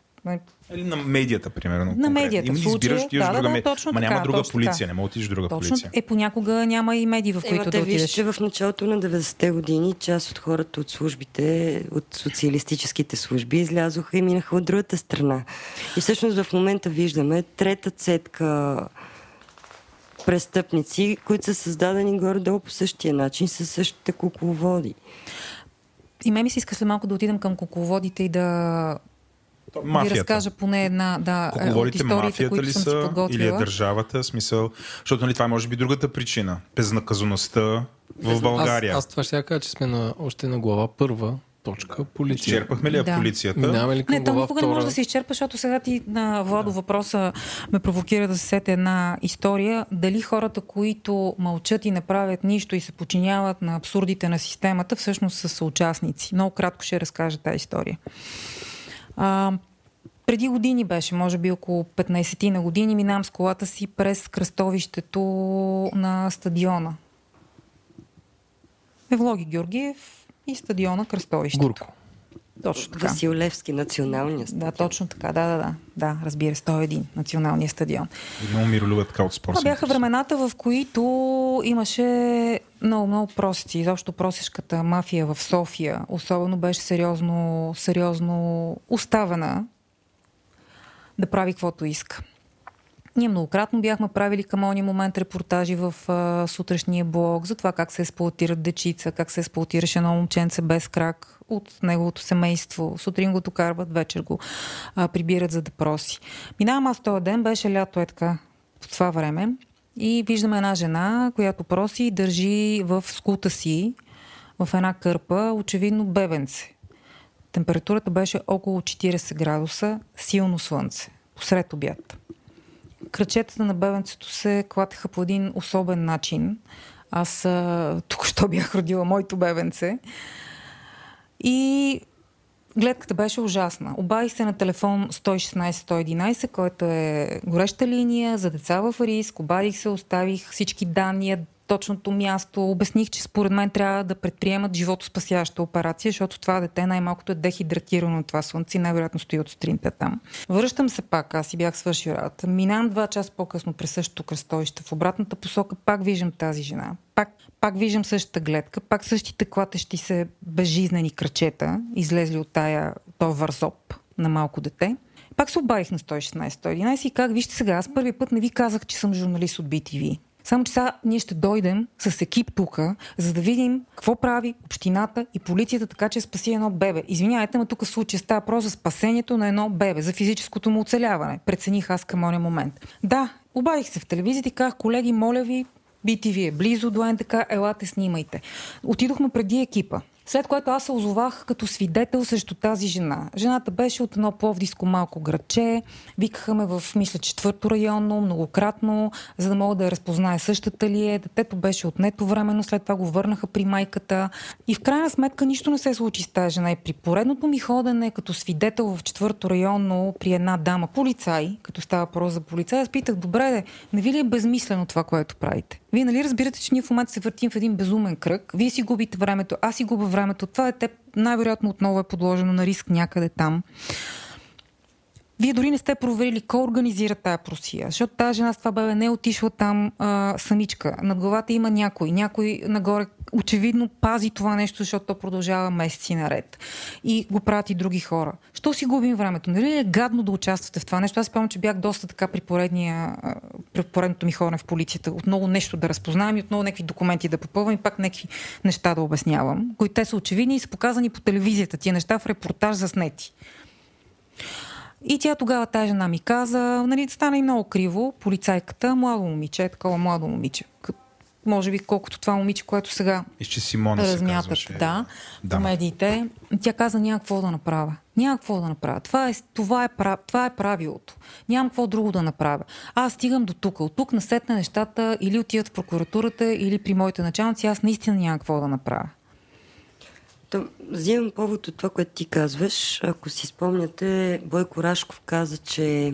Speaker 1: Или на медията, примерно.
Speaker 4: На
Speaker 1: конкретно.
Speaker 4: медията,
Speaker 1: Има да избираш,
Speaker 4: случая,
Speaker 1: отиваш в
Speaker 4: да,
Speaker 1: друга
Speaker 4: да,
Speaker 1: медия.
Speaker 4: точно
Speaker 1: Ма няма
Speaker 4: така,
Speaker 1: друга
Speaker 4: точно
Speaker 1: полиция,
Speaker 4: така.
Speaker 1: не мога да отидеш друга
Speaker 4: Точно.
Speaker 1: полиция.
Speaker 4: Е, понякога няма и медии, в
Speaker 3: Ема
Speaker 4: които да
Speaker 3: те
Speaker 4: отидеш.
Speaker 3: че в началото на 90-те години част от хората от службите, от социалистическите служби, излязоха и минаха от другата страна. И всъщност в момента виждаме трета цетка престъпници, които са създадени горе-долу по същия начин, със същите кукловоди.
Speaker 4: И ме ми се иска след малко да отидем към кукловодите и да ви
Speaker 1: Мафията.
Speaker 4: разкажа поне една да, е, от
Speaker 1: Кукловодите
Speaker 4: историите,
Speaker 1: мафията
Speaker 4: които
Speaker 1: ли са или е държавата? Смисъл, защото нали, това е може би другата причина. Безнаказаността в България.
Speaker 2: Аз, аз това ще я кажа, че сме на, още на глава първа точка полиция.
Speaker 1: Изчерпахме ли я
Speaker 4: Да.
Speaker 1: полицията?
Speaker 2: Минаваме ли към
Speaker 4: Не, то никога не може
Speaker 2: втора?
Speaker 4: да се изчерпа, защото сега ти на Владо въпроса ме провокира да се сете една история. Дали хората, които мълчат и не правят нищо и се подчиняват на абсурдите на системата, всъщност са съучастници. Много кратко ще разкажа тази история. А, преди години беше, може би около 15 на години, минавам с колата си през кръстовището на стадиона. Евлоги Георгиев и стадиона Кръстовището.
Speaker 2: Гурко.
Speaker 4: Точно така.
Speaker 3: Васил Левски, националния
Speaker 4: Да, точно така. Да, да, да. Да, разбира се, 101, националния стадион.
Speaker 1: Много ми ролува така от спорт.
Speaker 4: Това бяха времената, в които имаше много, много просици. Изобщо просешката мафия в София особено беше сериозно, сериозно оставена да прави каквото иска. Ние многократно бяхме правили към ония момент репортажи в а, сутрешния блог за това как се експлуатират дечица, как се експлуатираше едно момченце без крак от неговото семейство. Сутрин го докарват, вечер го а, прибират за да проси. Минавам аз този ден, беше лято е така, по това време. И виждаме една жена, която проси и държи в скута си, в една кърпа, очевидно бебенце. Температурата беше около 40 градуса, силно слънце, посред обяд кръчетата на бебенцето се клатеха по един особен начин. Аз а, тук що бях родила моето бебенце. И гледката беше ужасна. Обадих се на телефон 116-111, който е гореща линия за деца в риск. Обадих се, оставих всички данни, точното място. Обясних, че според мен трябва да предприемат животоспасяща операция, защото това дете най-малкото е дехидратирано от това слънце и най-вероятно стои от сутринта там. Връщам се пак, аз си бях свършил работа. Минавам два часа по-късно през същото кръстовище. В обратната посока пак виждам тази жена. Пак, пак виждам същата гледка, пак същите клатещи се безжизнени крачета, излезли от тая, този вързоп. на малко дете. Пак се обадих на 116-111 и как, вижте сега, аз първи път не ви казах, че съм журналист от BTV. Само, че сега ние ще дойдем с екип тук, за да видим какво прави общината и полицията, така че спаси едно бебе. Извинявайте, но тук случая става просто за спасението на едно бебе, за физическото му оцеляване. Прецених аз към оня момент. Да, обадих се в телевизията и казах, колеги, моля ви, BTV е близо до НТК, елате, снимайте. Отидохме преди екипа. След което аз се озовах като свидетел срещу тази жена. Жената беше от едно пловдиско малко градче. Викаха ме в, мисля, четвърто районно, многократно, за да мога да я разпознае същата ли е. Детето беше отнето временно, след това го върнаха при майката. И в крайна сметка нищо не се случи с тази жена. И при поредното ми ходене като свидетел в четвърто районно при една дама, полицай, като става въпрос за полицай, аз питах, добре, не ви ли е безмислено това, което правите? Вие нали разбирате, че ние в момента се въртим в един безумен кръг. Вие си губите времето, аз си губя времето. Това дете най-вероятно отново е подложено на риск някъде там. Вие дори не сте проверили кой организира тая просия, защото тази жена с това бебе не е отишла там а, самичка. Над главата има някой. Някой нагоре очевидно пази това нещо, защото то продължава месеци наред. И го правят и други хора. Що си губим времето? Нали е гадно да участвате в това нещо? Аз спомням, че бях доста така при, поредния, при поредното ми хора в полицията. Отново нещо да разпознавам и отново някакви документи да попълвам и пак някакви неща да обяснявам, които те са очевидни и са показани по телевизията. Тия неща в репортаж заснети. И тя тогава тази жена ми каза, нали, стана и много криво, полицайката, младо момиче, такова младо момиче. Може би колкото това момиче, което сега
Speaker 1: Изче Симона
Speaker 4: размятат,
Speaker 1: казваше,
Speaker 4: да, по медиите. Тя каза, няма какво да направя. Няма какво да направя. Това е, това, е, това е правилото. Нямам какво друго да направя. Аз стигам до тук. От тук насетне нещата или отиват в прокуратурата, или при моите началници. Аз наистина нямам какво да направя.
Speaker 3: То, взимам повод от това, което ти казваш. Ако си спомняте, Бойко Рашков каза, че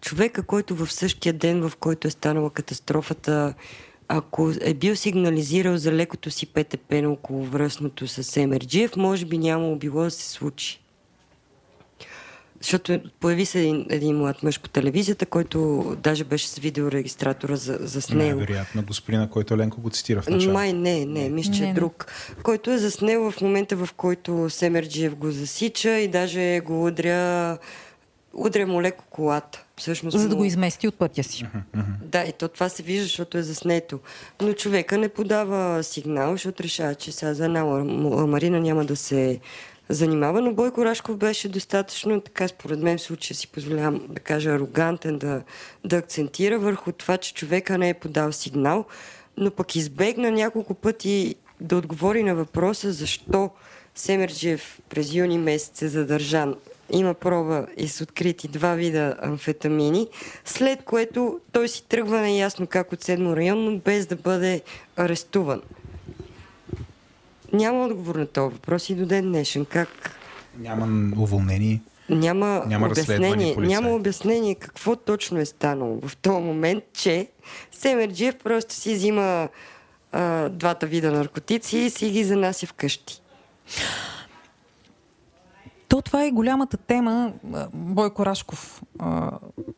Speaker 3: човека, който в същия ден, в който е станала катастрофата, ако е бил сигнализирал за лекото си ПТП на околовръстното с Емерджиев, може би нямало било да се случи. Защото появи се един, един млад мъж по телевизията, който даже беше с видеорегистратора за, за него.
Speaker 1: Вероятно, господина, който Ленко го цитира в началото.
Speaker 3: Май не, не, мисля, че е друг. Който е заснел в момента, в който Семерджиев го засича и даже го удря, удря му леко колата.
Speaker 4: Всъщност, за да го измести от пътя си.
Speaker 3: Да, и то това се вижда, защото е заснето. Но човека не подава сигнал, защото решава, че сега за една Марина няма да се занимава, но Бойко Рашков беше достатъчно, така според мен в случая си позволявам да кажа арогантен, да, да акцентира върху това, че човека не е подал сигнал, но пък избегна няколко пъти да отговори на въпроса защо Семерджиев през юни месец е задържан. Има проба и с открити два вида амфетамини, след което той си тръгва неясно как от седмо районно, без да бъде арестуван. Няма отговор на този въпрос и до ден днешен. Как?
Speaker 1: Няма уволнени.
Speaker 3: Няма, няма обяснение, няма обяснение какво точно е станало в този момент, че Семерджиев просто си взима а, двата вида наркотици и си ги занася вкъщи.
Speaker 4: То това е голямата тема. Бойко Рашков, а,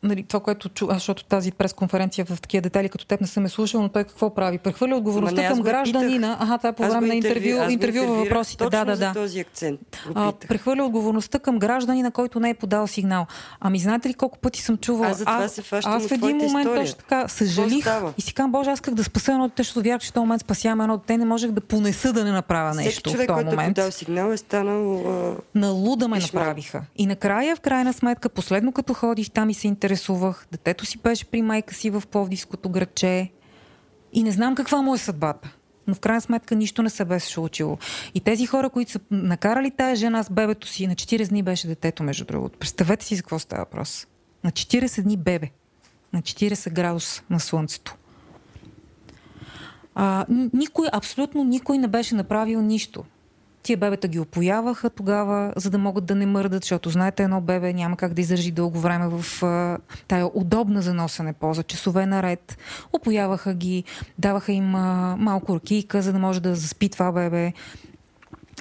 Speaker 4: нали, това, което чу, аз, защото тази пресконференция в такива детайли, като теб не съм е слушал, но той какво прави? Прехвърля отговорността към гражданина. Ага, това е по време на интервю, интервю във въпросите. Да, да, да.
Speaker 3: този акцент.
Speaker 4: А, прехвърля отговорността към гражданина, който не е подал сигнал. Ами знаете ли колко пъти съм чувала?
Speaker 3: Аз,
Speaker 4: се
Speaker 3: аз
Speaker 4: в един момент
Speaker 3: история.
Speaker 4: точно така съжалих и си казвам, Боже, аз как да спася едно дете, защото вярвах, че в този момент спасявам едно дете, не можех да понеса да не направя нещо
Speaker 3: Всеки човек,
Speaker 4: в този
Speaker 3: който
Speaker 4: момент.
Speaker 3: е подал сигнал е станал
Speaker 4: на луда ме направиха. И накрая, в крайна сметка, последно като ходих там и се интересувах, детето си беше при майка си в Пловдивското градче и не знам каква му е съдбата. Но в крайна сметка нищо не се беше случило. И тези хора, които са накарали тая жена с бебето си, на 40 дни беше детето, между другото. Представете си за какво става въпрос. На 40 дни бебе. На 40 градуса на слънцето. А, никой, абсолютно никой не беше направил нищо. Тия бебета ги опояваха тогава, за да могат да не мърдат, защото знаете, едно бебе няма как да издържи дълго време в а, тая удобна за носене поза, часове наред. Опояваха ги, даваха им а, малко ракийка, за да може да заспи това бебе.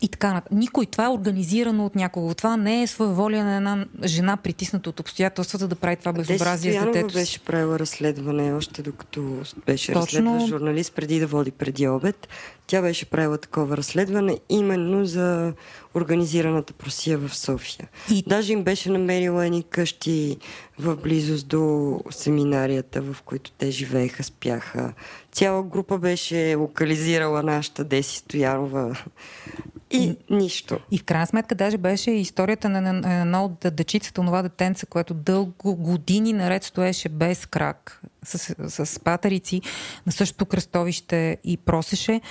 Speaker 4: И така. Никой. Това е организирано от някого. Това не е своеволие на една жена, притисната от обстоятелствата да прави това безобразие с детето
Speaker 3: беше правила разследване още докато беше Точно... разследващ журналист преди да води преди обед. Тя беше правила такова разследване именно за организираната просия в София. И... Даже им беше намерила едни къщи в близост до семинарията, в които те живееха, спяха. Цяла група беше локализирала нашата Деси Стоянова и нищо.
Speaker 4: И в крайна сметка даже беше историята на едно от дечицата, това детенце, което дълго години наред стоеше без крак, с, с патерици на същото кръстовище и просеше.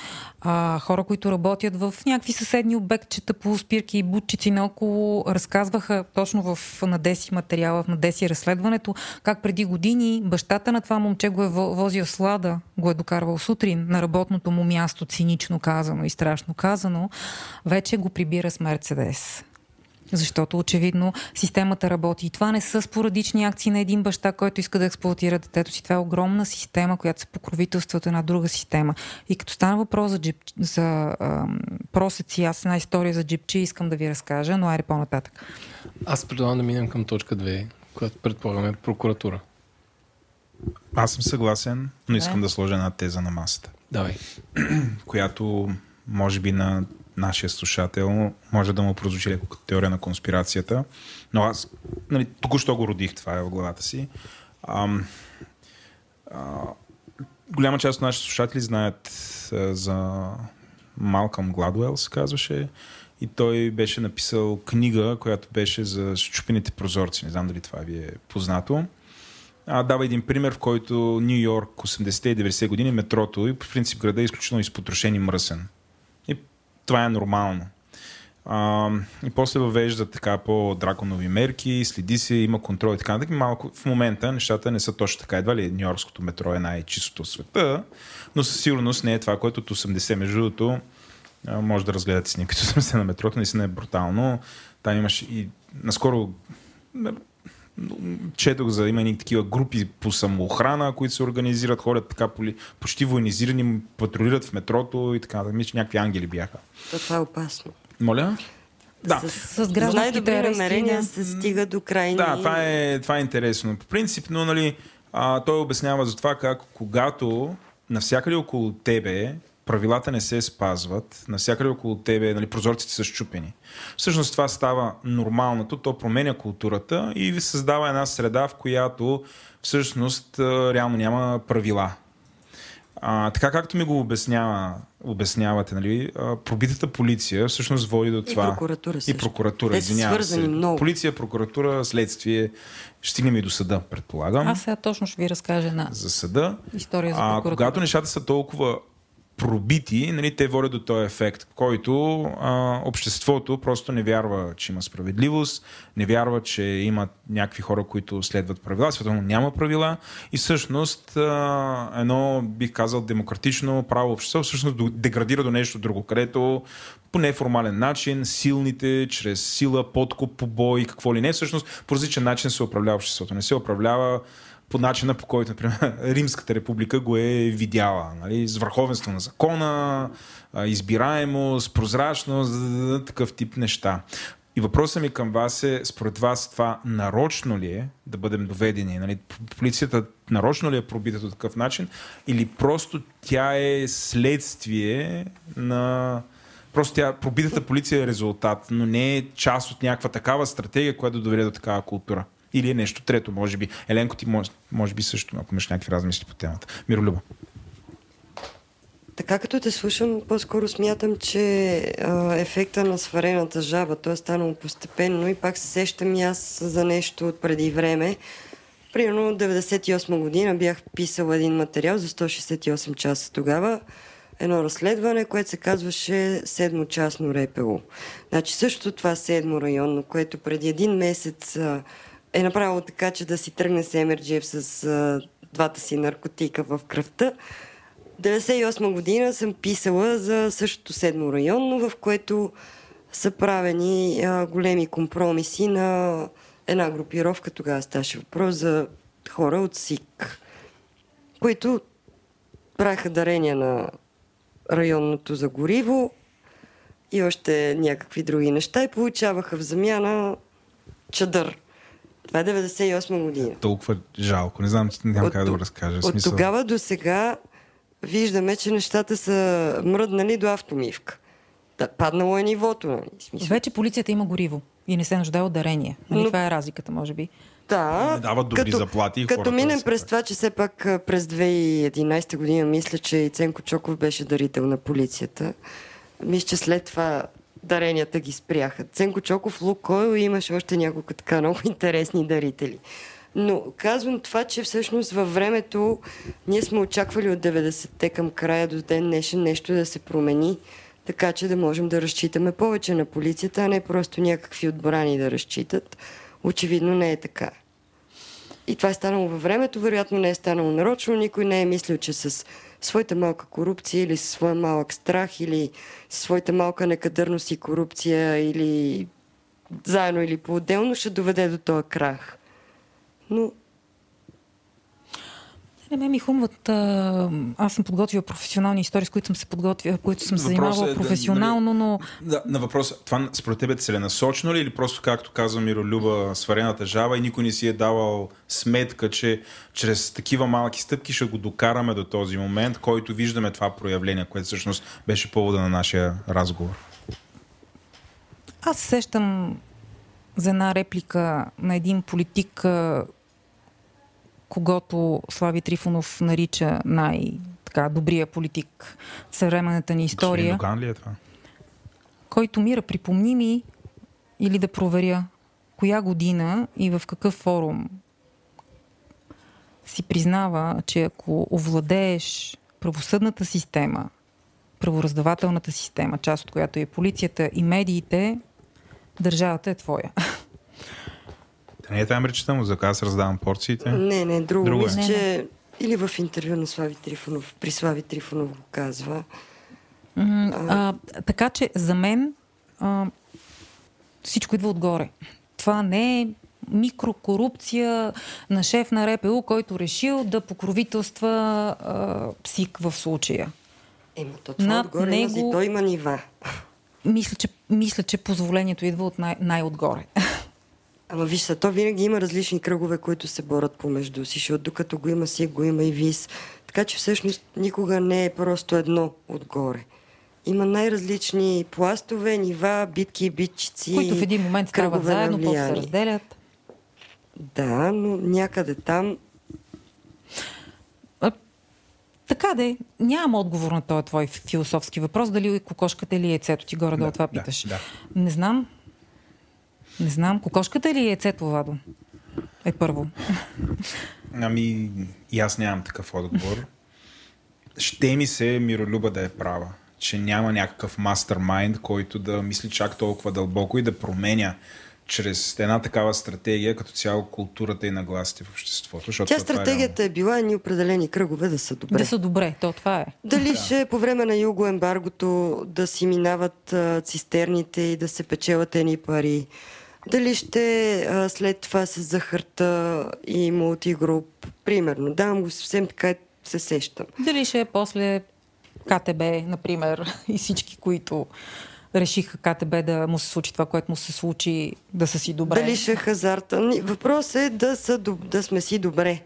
Speaker 4: А, хора, които работят в някакви съседни обектчета по спирки и бутчици наоколо, разказваха точно в Надеси материала, в Надеси разследването, как преди години бащата на това момче го е возил слада, го е докарвал сутрин на работното му място, цинично казано и страшно казано, вече го прибира с Мерцедес. Защото очевидно системата работи. И това не са спорадични акции на един баща, който иска да експлуатира детето си. Това е огромна система, която се покровителства от една друга система. И като стана въпрос за, джип, за ам, просеци, аз една история за джипчи искам да ви разкажа, но айде по-нататък.
Speaker 2: Аз предлагам да минем към точка 2, която предполагаме прокуратура.
Speaker 1: Аз съм съгласен, но искам да, да сложа една теза на масата.
Speaker 2: Давай.
Speaker 1: която може би на нашия слушател може да му прозвучи леко като теория на конспирацията, но аз нали, току-що го родих това е в главата си. А, а, голяма част от нашите слушатели знаят а, за Малкъм Гладуел, се казваше, и той беше написал книга, която беше за щупените прозорци. Не знам дали това ви е познато. А, дава един пример, в който Нью Йорк 80-те и 90 години метрото и по принцип града е изключително изпотрошен и мръсен това е нормално. А, и после въвежда така по-драконови мерки, следи се, има контрол и така нататък. Малко в момента нещата не са точно така. Едва ли Нью-Йоркското метро е най-чистото в света, но със сигурност не е това, което от 80 между другото може да разгледате снимките 80 на метрото, наистина е брутално. Там имаш и наскоро четох за има и такива групи по самоохрана, които се организират, ходят така почти военизирани, патрулират в метрото и така. Мисля, че някакви ангели бяха.
Speaker 3: То това е опасно.
Speaker 1: Моля?
Speaker 3: Да. С, с най-добри намерения се стига до крайни...
Speaker 1: Да, това е, това е интересно. По принцип, но нали, а, той обяснява за това как когато навсякъде около тебе правилата не се спазват, навсякъде около тебе нали, прозорците са щупени. Всъщност това става нормалното, то променя културата и ви създава една среда, в която всъщност реално няма правила. А, така както ми го обяснява, обяснявате, нали, пробитата полиция всъщност води до това.
Speaker 3: И прокуратура също.
Speaker 1: И прокуратура, Те извинявам се. Много. Полиция, прокуратура, следствие. Ще стигнем и до съда, предполагам.
Speaker 4: Аз сега точно ще ви разкажа на
Speaker 1: за съда.
Speaker 4: История за
Speaker 1: а, когато нещата са толкова пробити, нали, те водят до този ефект, който а, обществото просто не вярва, че има справедливост, не вярва, че има някакви хора, които следват правила, световно няма правила и всъщност а, едно, бих казал, демократично право общество всъщност деградира до нещо друго, където по неформален начин, силните, чрез сила, подкуп, побой, какво ли не, всъщност по различен начин се управлява обществото. Не се управлява по начина по който, например, Римската република го е видяла. Нали? С върховенство на закона, избираемост, прозрачност, такъв тип неща. И въпросът ми към вас е, според вас това нарочно ли е да бъдем доведени? Нали? Полицията нарочно ли е пробита по такъв начин? Или просто тя е следствие на... Просто тя, пробитата полиция е резултат, но не е част от някаква такава стратегия, която доведе до такава култура. Или е нещо трето, може би. Еленко, ти може, може би също, ако имаш някакви размисли по темата. Миролюба.
Speaker 3: Така като те слушам, по-скоро смятам, че а, ефекта на сварената жаба, той е станало постепенно и пак се сещам и аз за нещо от преди време. Примерно 98 година бях писал един материал за 168 часа тогава, едно разследване, което се казваше седмочасно РПО. Значи също това седмо районно, което преди един месец е направило така, че да си тръгне Семерджиев с а, двата си наркотика в кръвта. 98 година съм писала за същото седмо районно, в което са правени а, големи компромиси на една групировка, тогава ставаше въпрос за хора от СИК, които правиха дарения на районното за гориво и още някакви други неща и получаваха в замяна чадър. Това е 98 година.
Speaker 1: Толкова жалко. Не знам, няма
Speaker 3: От
Speaker 1: как да го разкажа.
Speaker 3: От
Speaker 1: смисъл,
Speaker 3: тогава до сега виждаме, че нещата са мръднали до автомивка. Да, паднало е нивото. Нали? Смисъл.
Speaker 4: Вече полицията има гориво и не се нуждае от дарение. Нали?
Speaker 3: Но-
Speaker 4: Това е разликата, може би.
Speaker 3: Да,
Speaker 1: Не дават добри заплати и
Speaker 3: Като
Speaker 1: хората
Speaker 3: минем
Speaker 1: се
Speaker 3: през това, че все пак през 2011 година мисля, че и Ценко Чоков беше дарител на полицията. Мисля, че след това даренията ги спряха. Ценко Чоков, Лукойл имаше още няколко така много интересни дарители. Но казвам това, че всъщност във времето ние сме очаквали от 90-те към края до ден днешен нещо да се промени, така че да можем да разчитаме повече на полицията, а не просто някакви отбрани да разчитат. Очевидно не е така. И това е станало във времето, вероятно не е станало нарочно, никой не е мислил, че с своята малка корупция или със своя малък страх или своята малка некадърност и корупция или заедно или по-отделно ще доведе до този крах. Но
Speaker 4: Не ме ми хумват. А, аз съм подготвила професионални истории, с които съм се подготвила, които съм се
Speaker 1: Въпросът
Speaker 4: занимавала
Speaker 1: е да-
Speaker 4: професионално, но
Speaker 1: Да, на въпроса, това според теб е целенасочено ли или просто, както казва Миролюба, сварената жаба и никой не си е давал сметка, че чрез такива малки стъпки ще го докараме до този момент, който виждаме това проявление, което всъщност беше повода на нашия разговор.
Speaker 4: аз се сещам за една реплика на един политик, когато Слави Трифонов нарича най-добрия политик в съвременната ни
Speaker 1: Господин
Speaker 4: история.
Speaker 1: Доган ли е това?
Speaker 4: който мира, припомни ми или да проверя коя година и в какъв форум си признава, че ако овладееш правосъдната система, правораздавателната система, част от която е полицията и медиите, държавата е твоя.
Speaker 1: Не е там речета му, за аз раздавам порциите.
Speaker 3: не, не, друго.
Speaker 1: Друго е.
Speaker 3: Мисля,
Speaker 4: Не,
Speaker 3: че или в интервю на Слави Трифонов, при Слави Трифонов го казва.
Speaker 4: М, а, така че за мен а, всичко идва отгоре. Това не е микрокорупция на шеф на РПУ, който решил да покровителства а, СИК в случая.
Speaker 3: Ема, то това
Speaker 4: Над
Speaker 3: отгоре него...
Speaker 4: него-
Speaker 3: той има нива.
Speaker 4: Мисля, че, мисля, че позволението идва от най- най-отгоре.
Speaker 3: Ама виж са, то винаги има различни кръгове, които се борят помежду си, защото докато го има си, го има и вис. Така че всъщност никога не е просто едно отгоре. Има най-различни пластове, нива, битки и битчици.
Speaker 4: които в един момент стават заедно, после се разделят.
Speaker 3: Да, но някъде там
Speaker 4: А, така де, нямам отговор на този твой философски въпрос, дали кокошката или яйцето ти горе-долу
Speaker 1: Да,
Speaker 4: това
Speaker 1: да,
Speaker 4: питаш.
Speaker 1: да.
Speaker 4: Не знам. Не знам. Кокошката или яйцето, Владо? Е първо.
Speaker 1: Ами, и аз нямам такъв отговор. Ще ми се Миролюба да е права, че няма някакъв мастермайнд, който да мисли чак толкова дълбоко и да променя чрез една такава стратегия като цяло културата и нагласите в обществото.
Speaker 3: Тя
Speaker 1: е
Speaker 3: стратегията е била ни определени кръгове да са добре.
Speaker 4: Да са добре, то това е.
Speaker 3: Дали ще по време на югоембаргото да си минават а, цистерните и да се печелят едни пари? Дали ще а, след това с захарта и мултигруп? Примерно, давам го съвсем така се сещам.
Speaker 4: Дали ще е после КТБ, например, и всички, които решиха КТБ да му се случи това, което му се случи, да са си добре.
Speaker 3: Дали ще е хазарта? Въпросът е да, са, да сме си добре.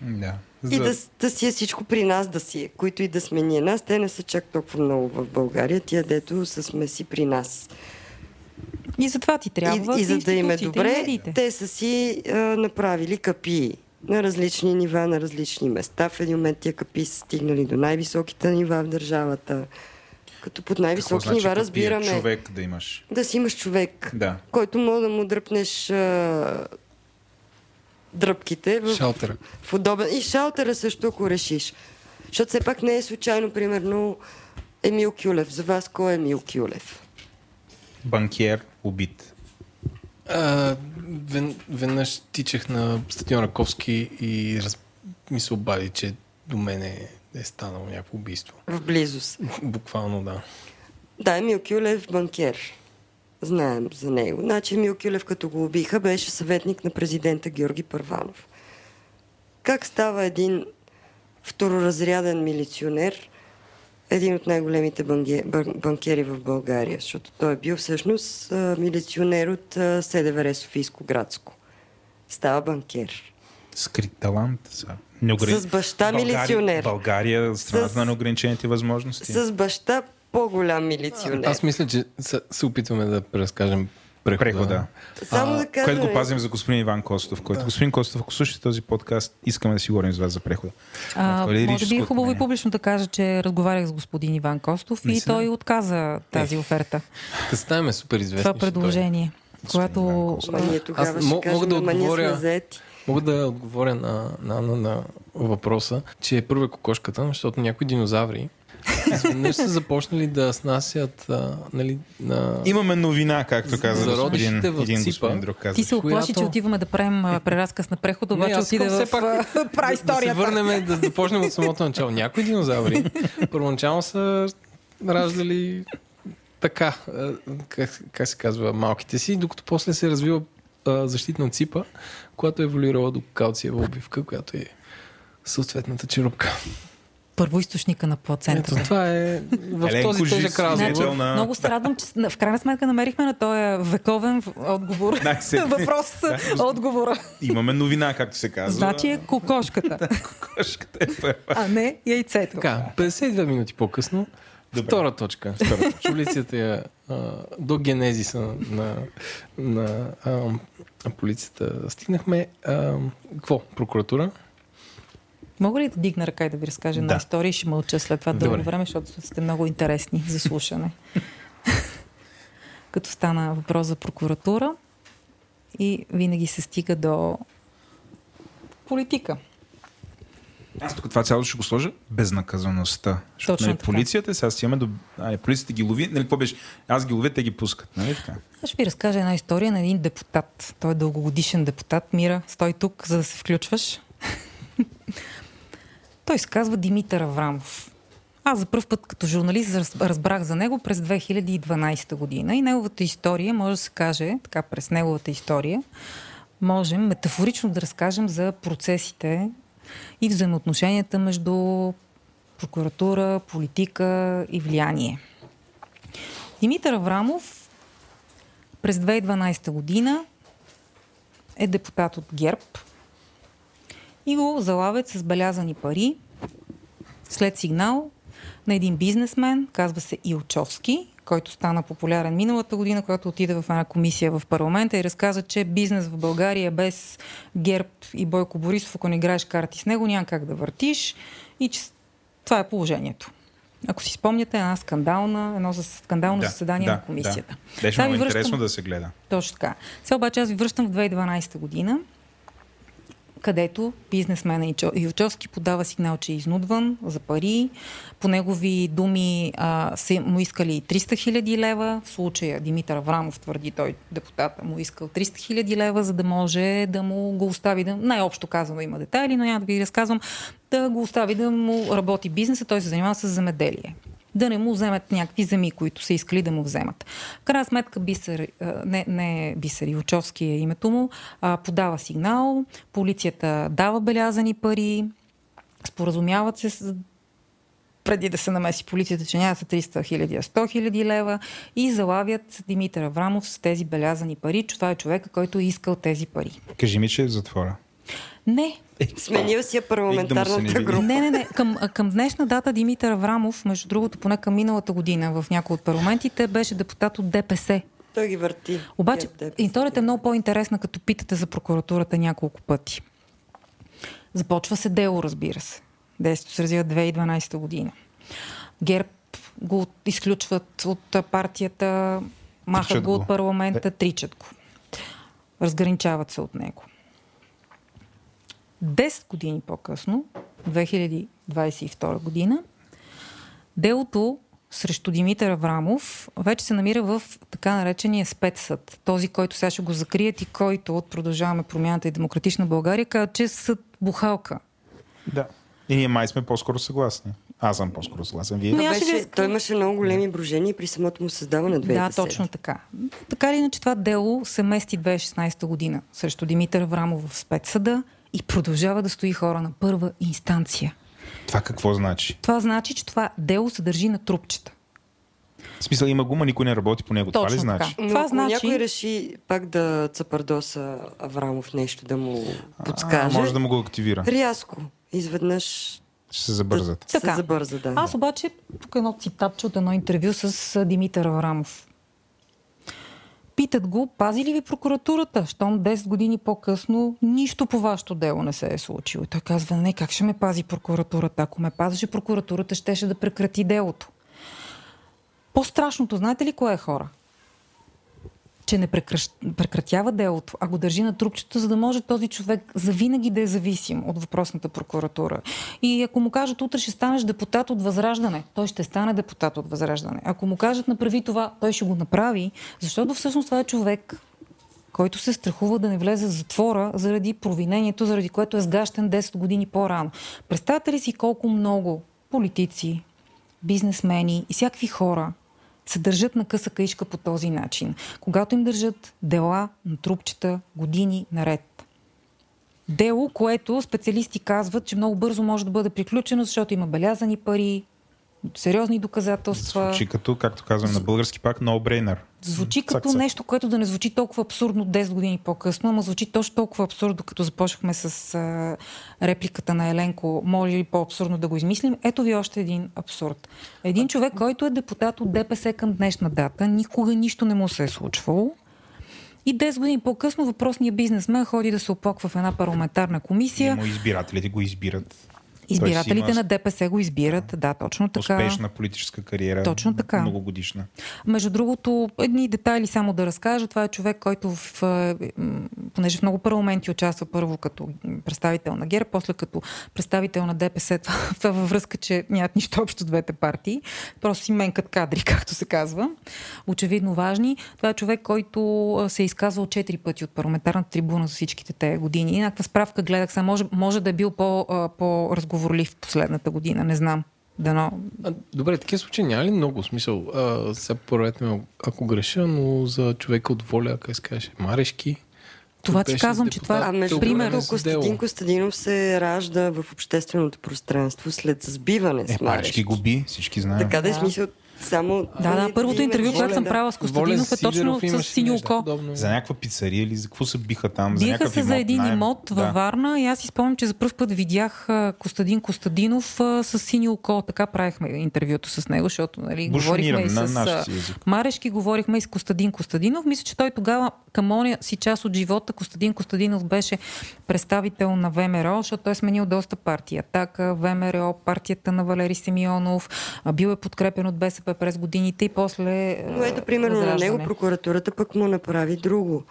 Speaker 1: Да.
Speaker 3: И да, да си е всичко при нас да си е, които и да сме ние. Нас те не са чак толкова много в България, тия дето са сме си при нас.
Speaker 4: И затова ти трябва
Speaker 3: и, и за да им е добре, те са си а, направили капии на различни нива, на различни места. В един момент тия капии са стигнали до най-високите нива в държавата. Като под
Speaker 1: Какво
Speaker 3: най-високи
Speaker 1: значи
Speaker 3: нива
Speaker 1: копия?
Speaker 3: разбираме
Speaker 1: Човек да имаш.
Speaker 3: да си имаш човек,
Speaker 1: Да.
Speaker 3: който може да му дръпнеш а, дръпките в,
Speaker 2: Шалтера.
Speaker 3: в удобен... И шалтера също, ако решиш. Защото все пак не е случайно, примерно, Емил Кюлев. За вас кой е Емил Кюлев?
Speaker 1: Банкер, убит.
Speaker 2: А, вен, веднъж тичах на стадион Раковски и раз, ми се обади, че до мене е станало някакво убийство.
Speaker 3: В близост.
Speaker 2: Буквално да.
Speaker 3: Да, Емил Кюлев банкер. Знаем за него. Значи Емил Кюлев, като го убиха, беше съветник на президента Георги Първанов. Как става един второразряден милиционер един от най-големите банкери в България, защото той е бил всъщност милиционер от СДВР Софийско градско. Става банкер.
Speaker 1: Скрит талант. Сега. Неограни-
Speaker 3: С баща
Speaker 1: България-
Speaker 3: милиционер.
Speaker 1: България, страната
Speaker 3: С-
Speaker 1: на неограничените възможности.
Speaker 3: С баща по-голям милиционер.
Speaker 2: Аз мисля, че се, се опитваме да преразкажем прехода.
Speaker 1: Прехода.
Speaker 3: Само да кажа...
Speaker 1: Което го
Speaker 3: нещо.
Speaker 1: пазим за господин Иван Костов, който господин Костов, ако слушате този подкаст, искаме да си говорим с вас за прехода.
Speaker 4: А,
Speaker 1: е
Speaker 4: може би е хубаво и
Speaker 1: отклонение.
Speaker 4: публично да кажа, че разговарях с господин Иван Костов и
Speaker 1: Наистина?
Speaker 4: той отказа тази оферта.
Speaker 2: Да ставаме супер известни.
Speaker 4: Това предложение. Когато
Speaker 3: тогава
Speaker 2: Аз
Speaker 3: кажем,
Speaker 2: мога да отговоря. Мога да отговоря на, на, на, на въпроса, че е първа кокошката, защото някои динозаври изведнъж са започнали да снасят а, нали, на...
Speaker 1: Имаме новина, както каза господин,
Speaker 2: в
Speaker 1: един
Speaker 2: Ципа.
Speaker 1: господин друг каза.
Speaker 4: ти се оплаши,
Speaker 2: която-
Speaker 4: че отиваме да правим а, преразказ на прехода, обаче отиде в
Speaker 2: пак
Speaker 4: а,
Speaker 2: да, да се върнем, да започнем от самото начало. Някои динозаври първоначално са раждали така, как, как се казва, малките си, докато после се развива а, защитна ципа, която е еволюирала до калциева обвивка, която е съответната черупка.
Speaker 4: Първоизточника на
Speaker 2: Ето,
Speaker 4: плацентата.
Speaker 2: това е в този тежък разговор.
Speaker 1: на-
Speaker 4: Много се радвам, че в крайна сметка намерихме на този вековен отговор. Въпрос отговора.
Speaker 1: Имаме новина, както се казва.
Speaker 4: Значи е кокошката,
Speaker 1: Кокошката е първа.
Speaker 4: а не яйцето.
Speaker 2: Така, 52 минути по-късно.
Speaker 1: Добре.
Speaker 2: Втора точка.
Speaker 1: Втора точка.
Speaker 2: Полицията я, а, до генезиса на, на, на а, полицията стигнахме. А, какво? Прокуратура?
Speaker 4: Мога ли да дигна ръка и да ви разкажа една
Speaker 1: Да.
Speaker 4: история и ще мълча след това дълго време, защото сте много интересни за слушане. Като стана въпрос за прокуратура и винаги се стига до политика.
Speaker 1: Аз тук това цялото ще го сложа безнаказаността. Защото
Speaker 4: Точно
Speaker 1: нали,
Speaker 4: така.
Speaker 1: полицията, сега си имаме до... А, полицията ги лови. Нали, какво беше? Аз ги ловя, те ги пускат. Нали така?
Speaker 4: Аз ще ви разкажа една история на един депутат. Той е дългогодишен депутат. Мира, стой тук, за да се включваш. Той се казва Димитър Аврамов. Аз за първ път като журналист раз- разбрах за него през 2012 година и неговата история може да се каже, така през неговата история, можем метафорично да разкажем за процесите и взаимоотношенията между прокуратура, политика и влияние. Димитър Аврамов през 2012 година е депутат от ГЕРБ и го залавят с белязани пари след сигнал на един бизнесмен, казва се Илчовски, който стана популярен миналата година, когато отиде в една комисия в парламента и разказа, че бизнес в България без ГЕРБ и Бойко Борисов, ако не играеш карти с него, няма как да въртиш и че това е положението. Ако си спомняте, една скандална, едно скандално
Speaker 1: Да,
Speaker 4: заседание
Speaker 1: да,
Speaker 4: на комисията.
Speaker 1: Да. Беше много
Speaker 4: връщам-
Speaker 1: интересно да се гледа.
Speaker 4: точно така. Сега обаче аз ви връщам в 2012 година, където бизнесмена Илчовски подава сигнал, че е изнудван за пари. По негови думи а, са му искали 300 хиляди лева. В случая Димитър Аврамов твърди, той депутата му искал 300 хиляди лева, за да може да му го остави, да, най-общо казано има детайли, но няма да ви разказвам, да го остави да му работи бизнеса, той се занимава с земеделие да не му вземат някакви земи, които са искали да му вземат. В крайна сметка Бисер, а, не, не Бисер Илчовски е името му, подава сигнал, полицията дава белязани пари, споразумяват се преди да се намеси полицията, че няма са 300 хиляди, а 100 хиляди лева и залавят Димитър Аврамов с тези белязани пари, това е човека, който е искал тези пари.
Speaker 1: Кажи ми, че е в затвора.
Speaker 4: Не,
Speaker 3: Сменил си я парламентарната група.
Speaker 4: Не, не, не. Към, към днешна дата Димитър Аврамов, между другото, поне към миналата година в някои от парламентите, беше депутат от ДПС.
Speaker 3: Той ги върти.
Speaker 4: Обаче, историята е много по-интересна, като питате за прокуратурата няколко пъти. Започва се дело, разбира се. Действието се развива 2012 година. ГЕРБ го изключват от партията, махат го
Speaker 1: го.
Speaker 4: от парламента, тричат го. Разграничават се от него. 10 години по-късно, 2022 година, делото срещу Димитър Аврамов вече се намира в така наречения спецсъд. Този, който сега ще го закрият и който от Продължаваме промяната и Демократична България казва, че е съд бухалка.
Speaker 1: Да. И ние май сме по-скоро съгласни. Аз съм по-скоро съгласен. Вие?
Speaker 3: Беше,
Speaker 4: разкажа.
Speaker 3: той имаше много големи брожения при самото му създаване 2010.
Speaker 4: Да, точно така. Така или иначе това дело се мести 2016 година срещу Димитър Аврамов в спецсъда и продължава да стои хора на първа инстанция.
Speaker 1: Това какво значи?
Speaker 4: Това значи, че това дело се държи на трупчета.
Speaker 1: В смисъл има гума, никой не работи по него. това ли
Speaker 4: Точно
Speaker 1: значи?
Speaker 4: така.
Speaker 3: Но
Speaker 4: Това
Speaker 3: ако
Speaker 4: значи-
Speaker 3: някой реши пак да цапардоса Аврамов нещо да му
Speaker 1: А,
Speaker 3: подскаже,
Speaker 1: може да му го активира.
Speaker 3: рязко, изведнъж
Speaker 1: Ще се забързат.
Speaker 3: се
Speaker 4: Така.
Speaker 3: забърза. Да.
Speaker 4: Аз обаче, тук едно цитатче от едно интервю с а, Димитър Аврамов. Питат го, пази ли ви прокуратурата? Щом 10 години по-късно нищо по вашето дело не се е случило. И той казва, не, как ще ме пази прокуратурата? Ако ме пазеше прокуратурата, щеше да прекрати делото. По-страшното, знаете ли кое е хора? Че не прекратява делото, а го държи на трупчето, за да може този човек завинаги да е зависим от въпросната прокуратура. И ако му кажат, утре ще станеш депутат от Възраждане, той ще стане депутат от Възраждане. Ако му кажат, направи това, той ще го направи, защото всъщност това е човек, който се страхува да не влезе в затвора заради провинението, заради което е сгащен 10 години по-рано. Представете ли си колко много политици, бизнесмени и всякакви хора се държат на къса каишка по този начин, когато им държат дела на трупчета години наред. Дело, което специалисти казват, че много бързо може да бъде приключено, защото има белязани пари, сериозни доказателства.
Speaker 1: Звучи като, както казвам на български пак, no-brainer.
Speaker 4: Звучи
Speaker 1: Цак,
Speaker 4: като
Speaker 1: цак.
Speaker 4: нещо, което да не звучи толкова абсурдно 10 години по-късно, ама звучи точно толкова абсурдно, като започнахме с а, репликата на Еленко. Може ли по-абсурдно да го измислим? Ето ви още един абсурд. Един човек, който е депутат от ДПС към днешна дата, никога нищо не му се е случвало. И 10 години по-късно въпросният бизнесмен ходи да се оплаква в една парламентарна комисия.
Speaker 1: Има избирателите го избират.
Speaker 4: Избирателите
Speaker 1: има
Speaker 4: на ДПС го избират. Да, точно така.
Speaker 1: Успешна политическа кариера.
Speaker 4: Точно така.
Speaker 1: Многогодишна.
Speaker 4: Между другото, едни детайли само да разкажа. Това е човек, който в, е, понеже в много парламенти участва първо като представител на ГЕРБ, после като представител на ДПС. Това, това във връзка, че нямат нищо общо двете партии. Просто си менкат кадри, както се казва. Очевидно важни. Това е човек, който а, се е изказвал четири пъти от парламентарната трибуна за всичките те години. Някаква справка гледах сега. Може, може да е бил по, а, по-разговорлив последната година. Не знам. Дано,
Speaker 2: А, добре, такива случаи няма ли много смисъл? А, сега поредете ме, ако греша, но за човека от воля, как се каже, Марешки.
Speaker 4: Това ти казвам, че това-
Speaker 3: другото,
Speaker 2: с
Speaker 3: Костадин. Костадинов се ражда в общественото пространство след сбиване
Speaker 1: Е,
Speaker 3: с
Speaker 1: Марешки
Speaker 3: Марешки.
Speaker 1: губи, всички знаем.
Speaker 3: Така да е смисъл само...
Speaker 4: Да, да, първото интервю, което съм правила с Костадинов е точно с синьо око.
Speaker 1: За някаква пицария или за какво се биха там? за някакъв
Speaker 4: се за един
Speaker 1: наем?
Speaker 4: имот във. Варна и аз си спомням, че за първ път видях Костадин Костадинов с синьо око. Така правихме интервюто с него, защото нали, говорихме и с. Марешки, говорихме и с Костадин Костадинов. Мисля, че той тогава към оня си част от живота. Костадин Костадинов беше представител на ВМРО, защото той е сменил доста партии. Атака, ВМРО, партията на Валери Симеонов, бил е подкрепен от БСП през годините и после
Speaker 3: Но ето, примерно, на него прокуратурата пък му направи друго.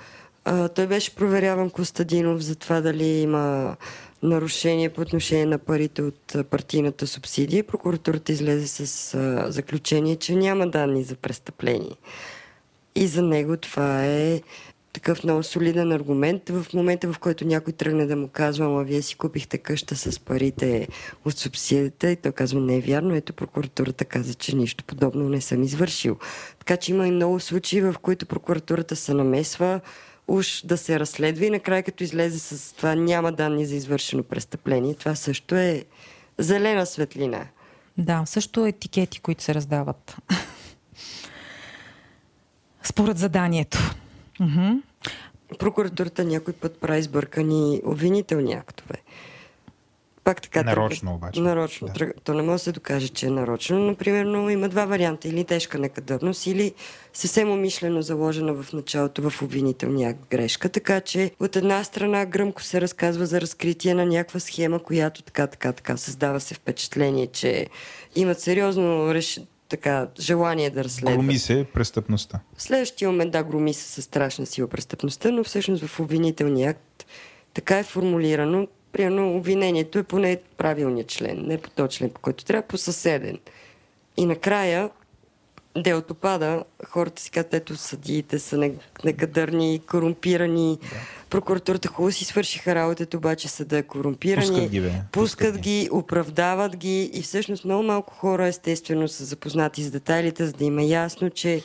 Speaker 3: А, той беше проверяван Костадинов за това дали има нарушение по отношение на парите от партийната субсидия. Прокуратурата излезе с а, заключение, че няма данни за престъпление. И за него това е такъв много солиден аргумент. В момента, в който някой тръгне да му казва, ама вие си купихте къща с парите от субсидията, и той казва, не е вярно, ето прокуратурата каза, че нищо подобно не съм извършил. Така че има и много случаи, в които прокуратурата се намесва, уж да се разследва и накрая като излезе с това няма данни за извършено престъпление. Това също е зелена светлина.
Speaker 4: Да, също етикети, които се раздават. Според заданието. Мгм.
Speaker 3: Прокуратурата някой път прави сбъркани обвинителни актове. Пак така.
Speaker 1: Нарочно
Speaker 3: тръгва-
Speaker 1: обаче.
Speaker 3: Нарочно.
Speaker 1: Да.
Speaker 3: Да. То не може да се докаже, че е нарочно. Например, но има два варианта. Или тежка некадърност, или съвсем умишлено заложена в началото в обвинителния акт грешка. Така че от една страна гръмко се разказва за разкритие на някаква схема, която така, така, така създава се впечатление, че имат сериозно реш... така, желание да разследват.
Speaker 1: Громи се престъпността.
Speaker 3: В следващия момент, да, громи се със страшна сила престъпността, но всъщност в обвинителния акт така е формулирано. Примерно обвинението е поне правилният член, не по този член, по който трябва, по съседен. И накрая делото пада, хората си казват, ето съдиите са не- некадърни, корумпирани, прокуратурата хубаво си свършиха работата, обаче съда е корумпирани.
Speaker 1: Пускат ги, бе.
Speaker 3: Пускат,
Speaker 1: Пускат
Speaker 3: ги, оправдават ги и всъщност много малко хора естествено са запознати с детайлите, за да има ясно, че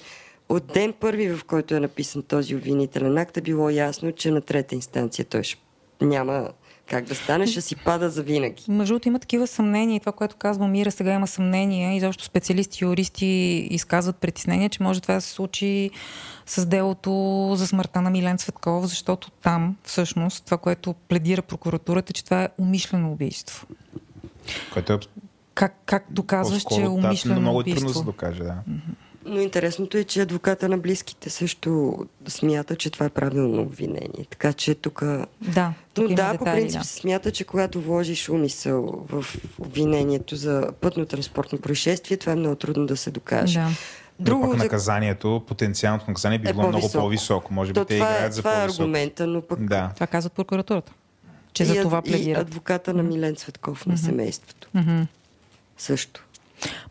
Speaker 3: от ден първи, в който е написан този обвинителен акт, е било ясно, че на трета инстанция той ще няма Как да стане, ще си пада за винаги.
Speaker 4: Между другото има такива съмнения и това, което казва Мира, сега има съмнения и защо специалисти, юристи изказват притеснение, че може това да се случи с делото за смъртта на Милен Цветков, защото там всъщност това, което пледира прокуратурата, че това е умишлено убийство.
Speaker 1: Което е
Speaker 4: Как, как доказваш, че е
Speaker 1: по-скоро, да,
Speaker 4: умишлено
Speaker 1: много е трудно да
Speaker 4: убийство?
Speaker 1: се докаже, да.
Speaker 3: Но интересното е, че адвоката на близките също смята, че това е правилно обвинение. Така че тук...
Speaker 4: Да, тук
Speaker 3: Но
Speaker 4: има
Speaker 3: да,
Speaker 4: детайли,
Speaker 3: по принцип
Speaker 4: да.
Speaker 3: се смята, че когато вложиш умисъл в обвинението за пътно-транспортно происшествие, това е много трудно да се докаже.
Speaker 4: Да.
Speaker 1: Друго,
Speaker 3: Друго,
Speaker 1: пък
Speaker 3: за...
Speaker 1: наказанието, потенциалното наказание би
Speaker 3: Е
Speaker 1: било много
Speaker 3: по-високо.
Speaker 1: по-високо. Може би
Speaker 3: То
Speaker 1: те
Speaker 3: това, е,
Speaker 1: играят за
Speaker 3: това е
Speaker 1: по-високо.
Speaker 3: аргумента, но пък
Speaker 1: Да.
Speaker 4: Това казват прокуратурата. Че
Speaker 3: и,
Speaker 4: за това
Speaker 3: и
Speaker 4: пледират.
Speaker 3: адвоката на Милен Цветков на семейството.
Speaker 4: Мгм.
Speaker 3: Също.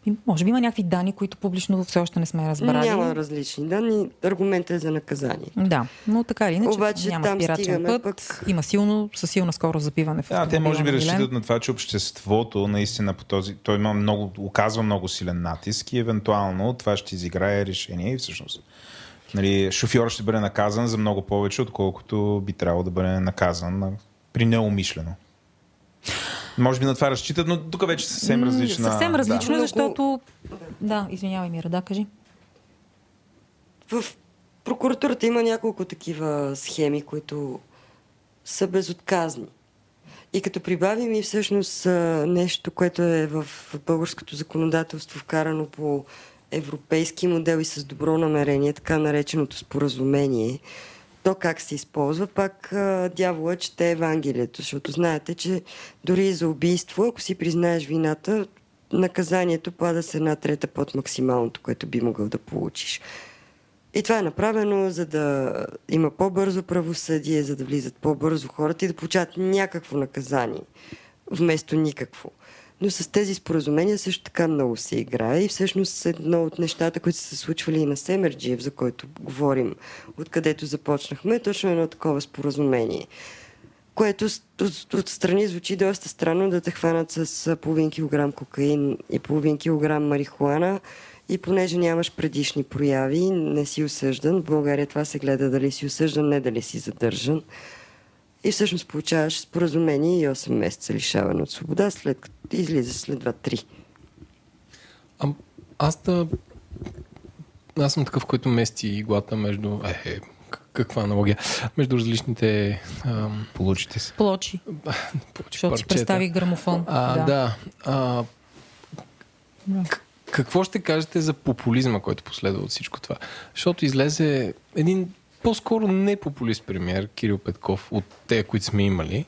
Speaker 4: И Може би има някакви данни, които публично все още не сме разбрали.
Speaker 3: Няма различни данни. Аргументът е за наказание.
Speaker 4: Да, но така или иначе
Speaker 3: Обаче
Speaker 4: няма
Speaker 3: там
Speaker 4: спирачен
Speaker 3: стигаме
Speaker 4: път.
Speaker 3: пък-
Speaker 4: Има силно, със силна скорост запиване в
Speaker 1: Да, те може би
Speaker 4: на Милен.
Speaker 1: разчитат на това, че обществото наистина по този... Той има много, оказва много силен натиск и евентуално това ще изиграе решение и всъщност нали, шофьор ще бъде наказан за много повече, отколкото би трябвало да бъде наказан на- при неумишлено. Може би на това разчитат, но тук вече съвсем
Speaker 4: М,
Speaker 1: различна...
Speaker 4: Съвсем различно е,
Speaker 3: Много-
Speaker 4: защото... Да, извинявай, Мира, да, кажи.
Speaker 3: В прокуратурата има няколко такива схеми, които са безотказни. И като прибавим и всъщност нещо, което е в българското законодателство вкарано по европейски модел и с добро намерение, така нареченото споразумение, то как се използва, пак дявола чете Евангелието, защото знаете, че дори за убийство, ако си признаеш вината, наказанието пада с една трета под максималното, което би могъл да получиш. И това е направено, за да има по-бързо правосъдие, за да влизат по-бързо хората и да получават някакво наказание, вместо никакво. Но с тези споразумения също така много се играе и всъщност едно от нещата, които са се случвали и на Семерджиев, за който говорим, откъдето започнахме, е точно едно такова споразумение което от, отстрани звучи доста странно да те хванат с половин килограм кокаин и половин килограм марихуана и понеже нямаш предишни прояви, не си осъждан. В България това се гледа дали си осъждан, не дали си задържан. И всъщност получаваш споразумение и 8 месеца лишаване от свобода, след като излизаш след 2-3.
Speaker 2: А, аз да... Аз съм такъв, който мести иглата между... Е, е, каква аналогия? Между различните... Ам,
Speaker 1: Получите се.
Speaker 4: Плочи,
Speaker 2: получи
Speaker 4: защото си представи грамофон.
Speaker 2: А, да. да. А, к- какво ще кажете за популизма, който последва от всичко това? Защото излезе един по-скоро не популист премьер, Кирил Петков, от те, които сме имали.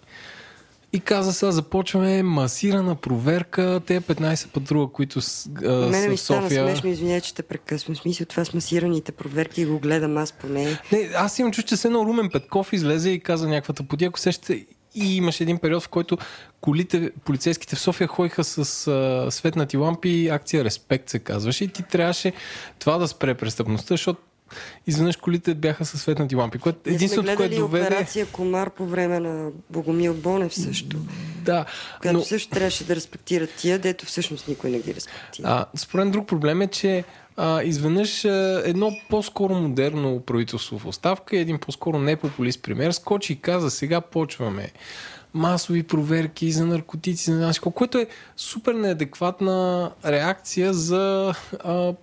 Speaker 2: И каза сега, започваме масирана проверка, те 15 патрула, които с, а,
Speaker 3: Мене
Speaker 2: са
Speaker 3: ми
Speaker 2: в
Speaker 3: стана
Speaker 2: София.
Speaker 3: смешно, извиня, че те прекъсвам. Смисъл това с масираните проверки го гледам аз поне.
Speaker 2: Не, аз имам чувство, че се едно Румен Петков излезе и каза някаква тъпотия. Ако сещате, и имаше един период, в който колите, полицейските в София ходиха с а, светнати лампи, акция Респект се казваше и ти трябваше това да спре престъпността, защото изведнъж колите бяха с светнати лампи, което единственото, което доведе...
Speaker 3: операция Комар по време на Богомил Бонев също.
Speaker 2: Да,
Speaker 3: Която
Speaker 2: но,
Speaker 3: също трябваше да респектират тия, дето всъщност никой не ги респектира.
Speaker 2: а, според друг проблем е, че а, изведнъж а, едно по-скоро модерно правителство в оставка и един по-скоро непопулист премьер скочи и каза, сега почваме масови проверки за наркотици, за наши, което е супер неадекватна реакция за а,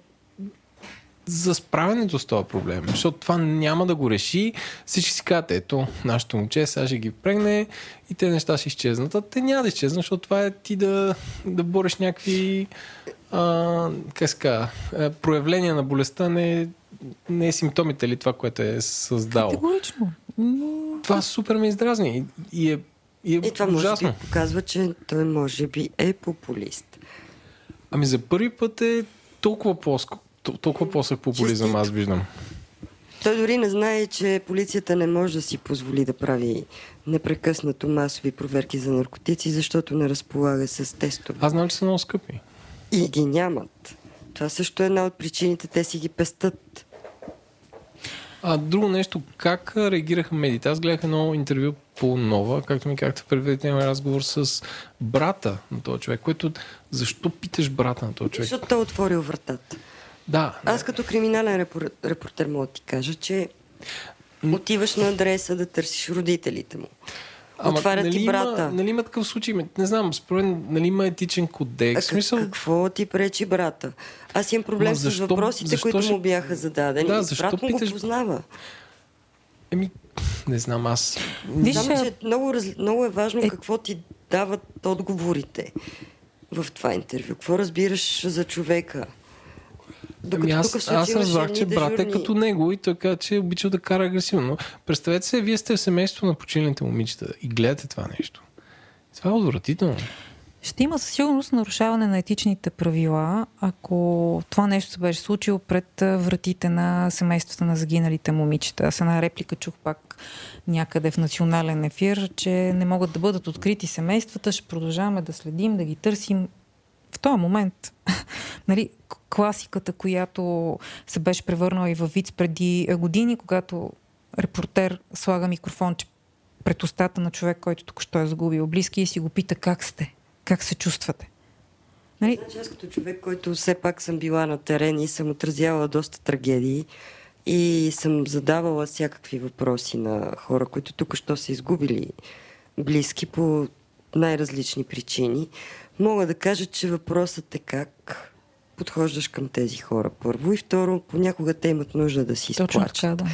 Speaker 2: за справянето с този проблем, защото това няма да го реши. Всички си казват, ето, нашето момче сега ще ги впрегне и те неща ще изчезнат. А те няма да изчезнат, защото това е ти да, да бореш някакви а, как се казва, а, проявления на болестта, не, не е симптомите ли това, което е създало.
Speaker 4: Категорично.
Speaker 2: Това супер ме издразни и, и е, и е
Speaker 3: И това може
Speaker 2: ужасно.
Speaker 3: би показва, че той може би е популист.
Speaker 2: Ами за първи път е толкова по-ск... тол- толкова по-сък популизъм,
Speaker 3: Честито.
Speaker 2: аз виждам.
Speaker 3: Той дори не знае, че полицията не може да си позволи да прави непрекъснато масови проверки за наркотици, защото не разполага с тестове.
Speaker 2: Аз знам, че са много скъпи.
Speaker 3: И ги нямат. Това също е една от причините, те си ги пестат.
Speaker 2: А друго нещо, как реагираха медиите? Аз гледах едно интервю по нова, както ми казахте в предварителния разговор с брата на този човек, което защо питаш брата на този човек?
Speaker 3: Защото той е отворил вратата.
Speaker 2: Да,
Speaker 3: Аз като криминален репор- репортер мога да ти кажа, че отиваш на адреса да търсиш родителите му. Отварят
Speaker 2: нали
Speaker 3: ти
Speaker 2: има,
Speaker 3: брата.
Speaker 2: нали има такъв случай? Не знам, според нали има етичен
Speaker 3: А
Speaker 2: кодекс. В
Speaker 3: как-
Speaker 2: смисъл,
Speaker 3: какво ти пречи брата? Аз имам проблем
Speaker 2: Ма
Speaker 3: с
Speaker 2: защо-
Speaker 3: въпросите,
Speaker 2: защо
Speaker 3: които
Speaker 2: ще-
Speaker 3: му бяха зададени.
Speaker 2: Да,
Speaker 3: И
Speaker 2: защо
Speaker 3: брат му
Speaker 2: питаш-
Speaker 3: го познава.
Speaker 2: еми, не знам, аз...
Speaker 4: Виж, а-
Speaker 3: че много, раз... много е важно е... какво ти дават отговорите в това интервю. Какво разбираш за човека? Докато
Speaker 2: Ами аз,
Speaker 3: тук
Speaker 2: аз разбрах, че брат е като него и каза, че е обичал да кара агресивно. Но представете се, вие сте в семейство на починалите момичета и гледате това нещо. Това е отвратително.
Speaker 4: Ще има със сигурност нарушаване на етичните правила, ако това нещо се беше случило пред вратите на семействата на загиналите момичета. Аз една реплика чух пак някъде в национален ефир, че не могат да бъдат открити семействата, ще продължаваме да следим, да ги търсим. В този момент, нали, класиката, която се беше превърнала и в виц преди а, години, когато репортер слага микрофонче пред устата на човек, който току-що е загубил близки и си го пита как сте, как се чувствате. Нали?
Speaker 3: Значи аз като човек, който все пак съм била на терен и съм отразявала доста трагедии и съм задавала всякакви въпроси на хора, които тук що са изгубили близки по най-различни причини, мога да кажа, че въпросът е как подхождаш към тези хора първо и второ, понякога те имат нужда да си
Speaker 4: Точно
Speaker 3: изплачат.
Speaker 4: така, да.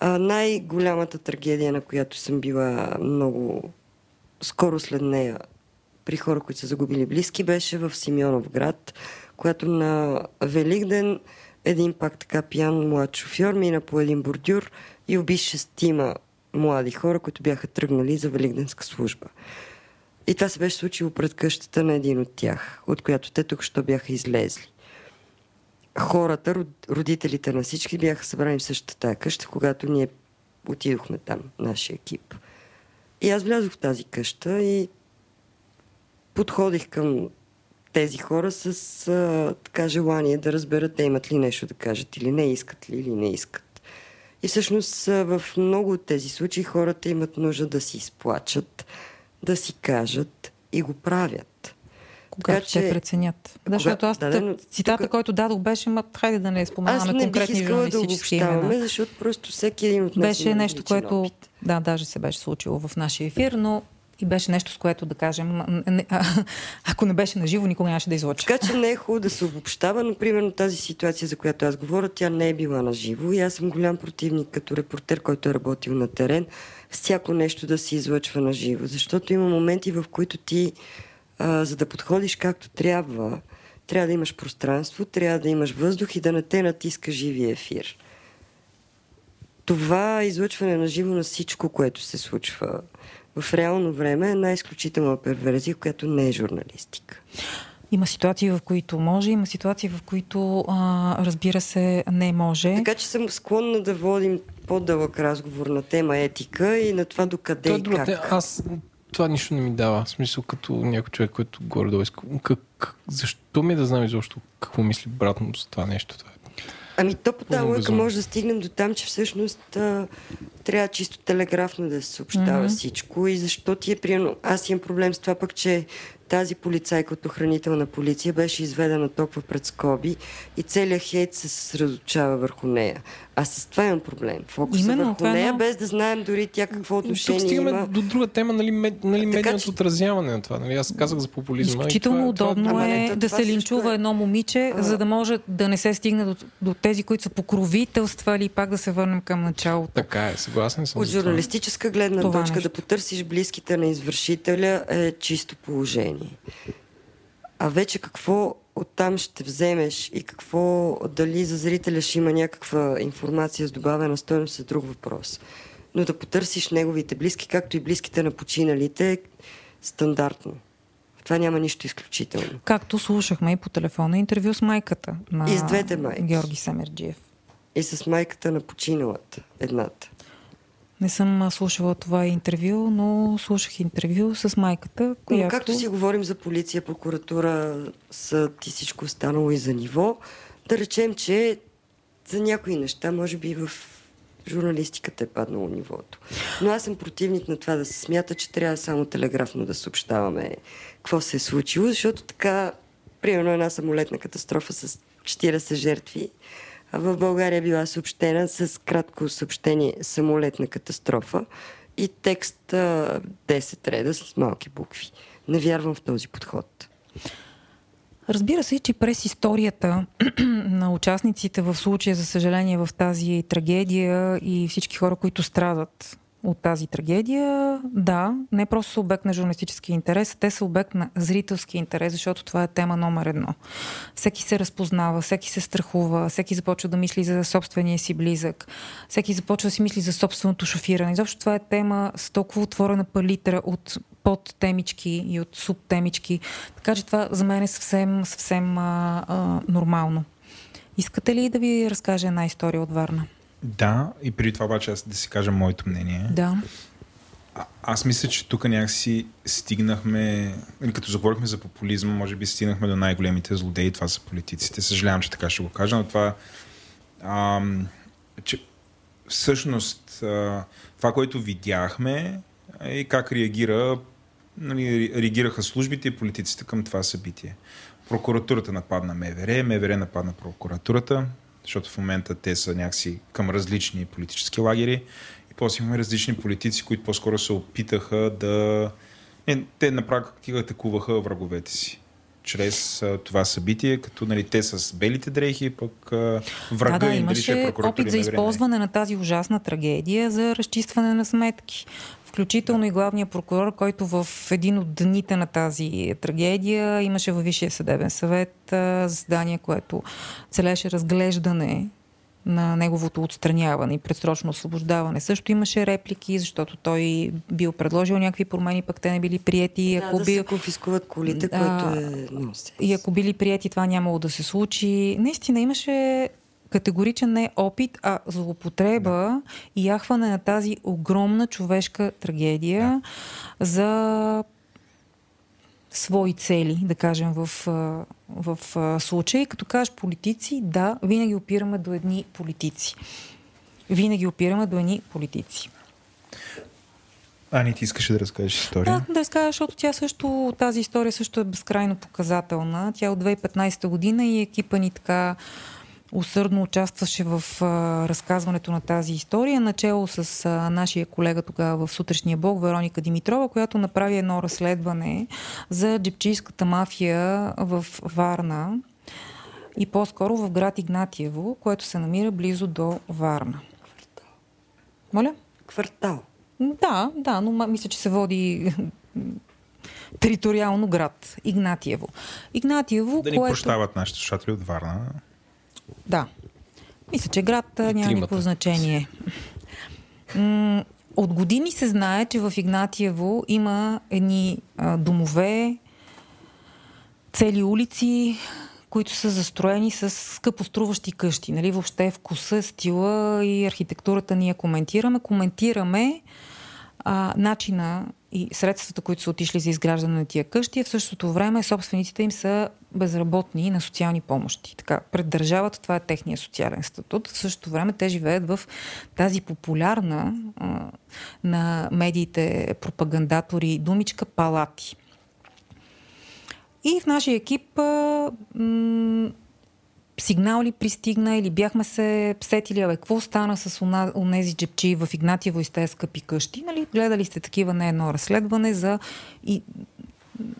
Speaker 3: А, най-голямата трагедия, на която съм била много скоро след нея при хора, които са загубили близки, беше в Симеонов град, когато на Великден един пак така пиян млад шофьор мина по един бордюр и уби шестима млади хора, които бяха тръгнали за великденска служба. И това се беше случило пред къщата на един от тях, от която те тук що бяха излезли хората, род- родителите на всички бяха събрани в същата къща, когато ние отидохме там, нашия екип. И аз влязох в тази къща и подходих към тези хора с а, така желание да разберат те имат ли нещо да кажат или не, искат ли или не искат. И всъщност в много от тези случаи хората имат нужда да си изплачат, да си кажат и го правят.
Speaker 4: Когато
Speaker 3: Така
Speaker 4: те преценят. Да, защото аз
Speaker 3: да, да,
Speaker 4: цитата,
Speaker 3: тук-
Speaker 4: който дадох, беше, ма, хайде да не споменаваме конкретни
Speaker 3: да
Speaker 4: журналистически
Speaker 3: обобщаваме,
Speaker 4: имена.
Speaker 3: защото просто всеки един от нас
Speaker 4: Беше нещо, което,
Speaker 3: опит.
Speaker 4: да, даже се беше случило в нашия ефир, но и беше нещо, с което да кажем, м, не, а, ако не беше наживо, никога нямаше да излъча.
Speaker 3: Така че не е хубаво да се обобщава, но примерно тази ситуация, за която аз говоря, тя не е била на живо и аз съм голям противник като репортер, който е работил на терен, всяко нещо да се излъчва на живо, защото има моменти, в които ти, а, за да подходиш както трябва, трябва да имаш пространство, трябва да имаш въздух и да не те натиска живия ефир. Това излъчване на живо на всичко, което се случва в реално време е една изключителна перверзия, която не е журналистика.
Speaker 4: Има ситуации, в които може, има ситуации, в които, а, разбира се, не може.
Speaker 3: Така че съм склонна да водим по-дълъг разговор на тема етика и на това докъде и
Speaker 2: друга
Speaker 3: как.
Speaker 2: те- Аз това нищо не ми дава. В смисъл като някой човек, който горе-долу иска. Как, как, защо ми е да знам изобщо какво мисли брат му за това нещо? Това е.
Speaker 3: Ами то по тази
Speaker 2: безумие.
Speaker 3: може да стигнем до там, че всъщност а, трябва чисто телеграфно да се съобщава
Speaker 4: Мгм.
Speaker 3: всичко и защо ти е приемно. Аз имам проблем с това пък, че тази полицайка от охранителна полиция беше изведена толкова пред скоби и целият хейт се съсредоточава върху нея. Аз с това имам проблем. Фокуса
Speaker 4: Именно,
Speaker 3: върху
Speaker 4: това е
Speaker 3: нея,
Speaker 4: едно-
Speaker 3: без да знаем дори тя какво отношение
Speaker 2: Тук стигаме
Speaker 3: има.
Speaker 2: до друга тема, нали, мед, нали медийното
Speaker 3: че-
Speaker 2: отразяване на това. Нали? Аз казах за популизма. и
Speaker 4: Изключително
Speaker 2: това,
Speaker 4: удобно
Speaker 3: Ама не,
Speaker 4: е
Speaker 3: то
Speaker 4: да
Speaker 3: това
Speaker 4: се линчува
Speaker 3: е.
Speaker 4: едно момиче,
Speaker 3: А.
Speaker 4: за да може да не се стигне до, до тези, които са покровителствали и пак да се върнем към началото.
Speaker 2: Така е, съгласен съм.
Speaker 3: От
Speaker 2: това.
Speaker 3: журналистическа гледна
Speaker 4: Това
Speaker 3: точка
Speaker 4: нещо.
Speaker 3: да потърсиш близките на извършителя е чисто положение. А вече какво оттам ще вземеш и какво, дали за зрителя ще има някаква информация с добавена стойност е друг въпрос. Но да потърсиш неговите близки, както и близките на починалите, стандартно. Това няма нищо изключително.
Speaker 4: Както слушахме и по телефона интервю с майката на
Speaker 3: И с двете майки.
Speaker 4: Георги Семерджиев.
Speaker 3: И с майката на починалата, едната.
Speaker 4: Не съм слушала това интервю, но слушах интервю с майката, която...
Speaker 3: Но както си говорим за полиция, прокуратура, съд и всичко останало и за ниво, да речем, че за някои неща, може би в журналистиката е паднало нивото. Но аз съм противник на това да се смята, че трябва само телеграфно да съобщаваме какво се е случило, защото така, примерно една самолетна катастрофа с 40 жертви, в България била съобщена с кратко съобщение самолетна катастрофа и текст 10 реда с малки букви. Не вярвам в този подход.
Speaker 4: Разбира се, че през историята на участниците в случая, за съжаление, в тази трагедия и всички хора, които страдат от тази трагедия, да, не просто са обект на журналистически интерес, те са обект на зрителски интерес, защото това е тема номер едно. Всеки се разпознава, всеки се страхува, всеки започва да мисли за собствения си близък, всеки започва да си мисли за собственото шофиране. Изобщо това е тема с толкова отворена палитра от подтемички и от субтемички. Така че това за мен е съвсем, съвсем а, а, нормално. Искате ли да ви разкажа една история от Варна?
Speaker 1: Да, и преди това обаче аз да си кажа моето мнение.
Speaker 4: Да.
Speaker 1: А, аз мисля, че тук някакси стигнахме, като заговорихме за популизма, може би стигнахме до най-големите злодеи, това са политиците. Съжалявам, че така ще го кажа, но това, ам, че всъщност а, това, което видяхме и как реагира, нали, реагираха службите и политиците към това събитие. Прокуратурата нападна МВР, МВР нападна прокуратурата, защото в момента те са някакси към различни политически лагери. И после имаме различни политици, които по-скоро се опитаха да... Не, те на практика атакуваха враговете си чрез а, това събитие, като нали, те с белите дрехи, пък а, врага
Speaker 4: да, да,
Speaker 1: е
Speaker 4: имаше опит за използване на тази ужасна трагедия за разчистване на сметки. Включително и главния прокурор, който в един от дните на тази трагедия имаше във Висшия съдебен съвет заседание, което целеше разглеждане на неговото отстраняване и предсрочно освобождаване. Също имаше реплики, защото той бил предложил някакви промени, пък те не били прияти.
Speaker 3: Да, ако да бил... се конфискуват колите, да, което е...
Speaker 4: И ако били прияти, това нямало да се случи. Наистина имаше категоричен не опит, а злоупотреба да. и яхване на тази огромна човешка трагедия да. за свои цели, да кажем, в, в, случай. Като кажеш политици, да, винаги опираме до едни политици. Винаги опираме до едни политици.
Speaker 1: Ани, ти искаше да разкажеш история?
Speaker 4: Да, да разкажа, защото тя също, тази история също е безкрайно показателна. Тя е от 2015 година и екипа ни така усърдно участваше в а, разказването на тази история, начало с а, нашия колега тогава в сутрешния блок, Вероника Димитрова, която направи едно разследване за джепчийската мафия в Варна и по-скоро в град Игнатиево, което се намира близо до Варна.
Speaker 3: Квартал.
Speaker 4: Моля?
Speaker 3: Квартал.
Speaker 4: Да, да, но мисля, че се води териториално град Игнатиево. Игнатиево,
Speaker 1: да ни което... прощават нашите слушатели от Варна.
Speaker 4: Да. Мисля, че град няма никакво значение. От години се знае, че в Игнатиево има едни а, домове, цели улици, които са застроени с скъпоструващи къщи. Нали? Въобще вкуса, стила и архитектурата ние коментираме. Коментираме а, начина и средствата, които са отишли за изграждане на тия къщи, а в същото време собствениците им са безработни на социални помощи. Така, пред държавата това е техния социален статут. В същото време те живеят в тази популярна а, на медиите пропагандатори думичка палати. И в нашия екип а, м- сигнал ли пристигна или бяхме се сетили, абе, какво стана с онези джепчи в Игнатиево и скъпи къщи? Нали? Гледали сте такива не едно разследване за и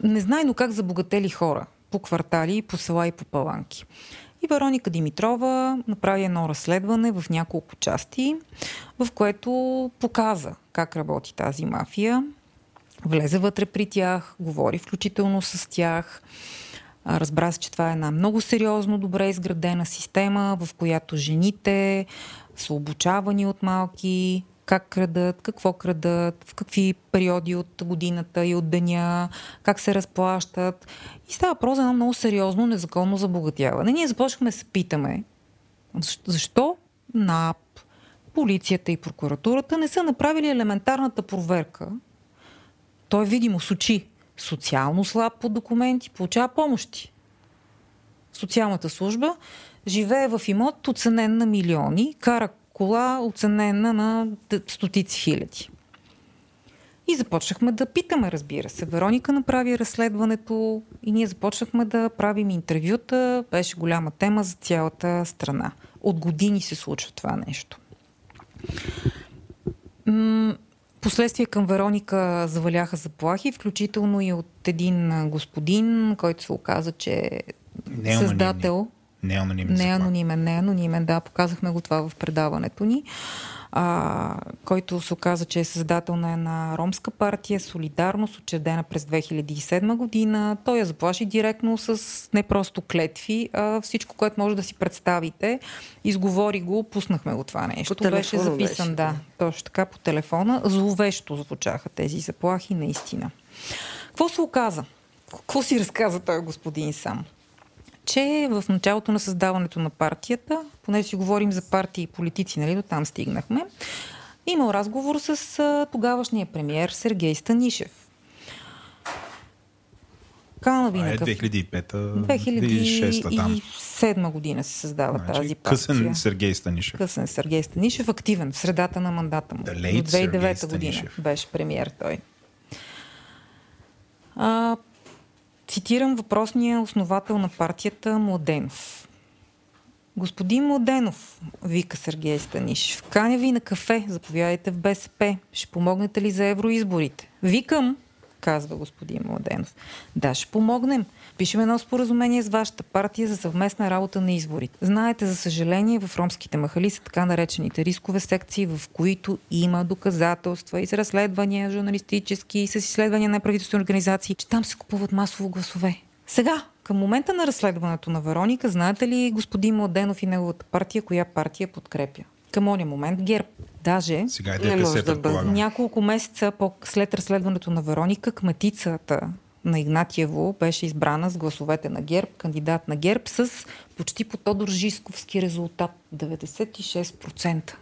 Speaker 4: незнайно как забогатели хора по квартали, по села и по паланки. И Вероника Димитрова направи едно разследване в няколко части, в което показа как работи тази мафия. Влезе вътре при тях, говори включително с тях. Разбра се, че това е една много сериозно, добре изградена система, в която жените са обучавани от малки, как крадат, какво крадат, в какви периоди от годината и от деня, как се разплащат. И става просто едно много сериозно, незаконно забогатяване. Ние започнахме да се питаме защо НАП, полицията и прокуратурата не са направили елементарната проверка. Той видимо с очи социално слаб по документи, получава помощи. Социалната служба живее в имот оценен на милиони, кара кола оценена на стотици хиляди. И започнахме да питаме, разбира се. Вероника направи разследването и ние започнахме да правим интервюта. Беше голяма тема за цялата страна. От години се случва това нещо. Последствие към Вероника заваляха заплахи, включително и от един господин, който се оказа, че е създател.
Speaker 1: Не е анонимен.
Speaker 4: Не е анонимен, не е анонимен, да, показахме го това в предаването ни, а, който се оказа, че е създател на една ромска партия, Солидарност, учредена през 2007 година. Той я заплаши директно с не просто клетви, а всичко, което може да си представите. Изговори го, пуснахме го това нещо.
Speaker 3: По
Speaker 4: беше записан,
Speaker 3: беше,
Speaker 4: да,
Speaker 3: да.
Speaker 4: точно така по телефона. Зловещо звучаха тези заплахи, наистина. Какво се оказа? Какво си разказа той господин сам? Че в началото на създаването на партията, понеже си говорим за партии и политици, нали, до там стигнахме, имал разговор с тогавашния премиер Сергей Станишев. Канави
Speaker 1: Това
Speaker 4: на
Speaker 1: е
Speaker 4: къв...
Speaker 1: 2005-та, 2006-та там.
Speaker 4: 2007 година се създава
Speaker 1: Значи,
Speaker 4: тази партия.
Speaker 1: късен Сергей Станишев.
Speaker 4: Късен Сергей Станишев, активен в средата на мандата му. До
Speaker 1: late Сергей
Speaker 4: 2009 година беше премиер той. А, цитирам въпросния основател на партията Младенов. Господин Младенов, вика Сергей Станишев, каня ви на кафе, заповядайте в БСП. Ще помогнете ли за евроизборите? Викам, казва господин Младенов. Да, ще помогнем. Пишем едно споразумение с вашата партия за съвместна работа на изборите. Знаете, за съжаление, в ромските махали са така наречените рискове секции, в които има доказателства и с разследвания журналистически, и с изследвания на правителствени организации, че там се купуват масово гласове. Сега, към момента на разследването на Вероника, знаете ли господин Младенов и неговата партия, коя партия подкрепя? Към оня момент ГЕРБ. Даже
Speaker 1: Сега е
Speaker 3: Не може
Speaker 1: ДПС,
Speaker 3: да бъде.
Speaker 4: няколко месеца по- след разследването на Вероника, кметицата на Игнатиево беше избрана с гласовете на ГЕРБ, кандидат на ГЕРБ с почти по Тодор Жисковски резултат 96%.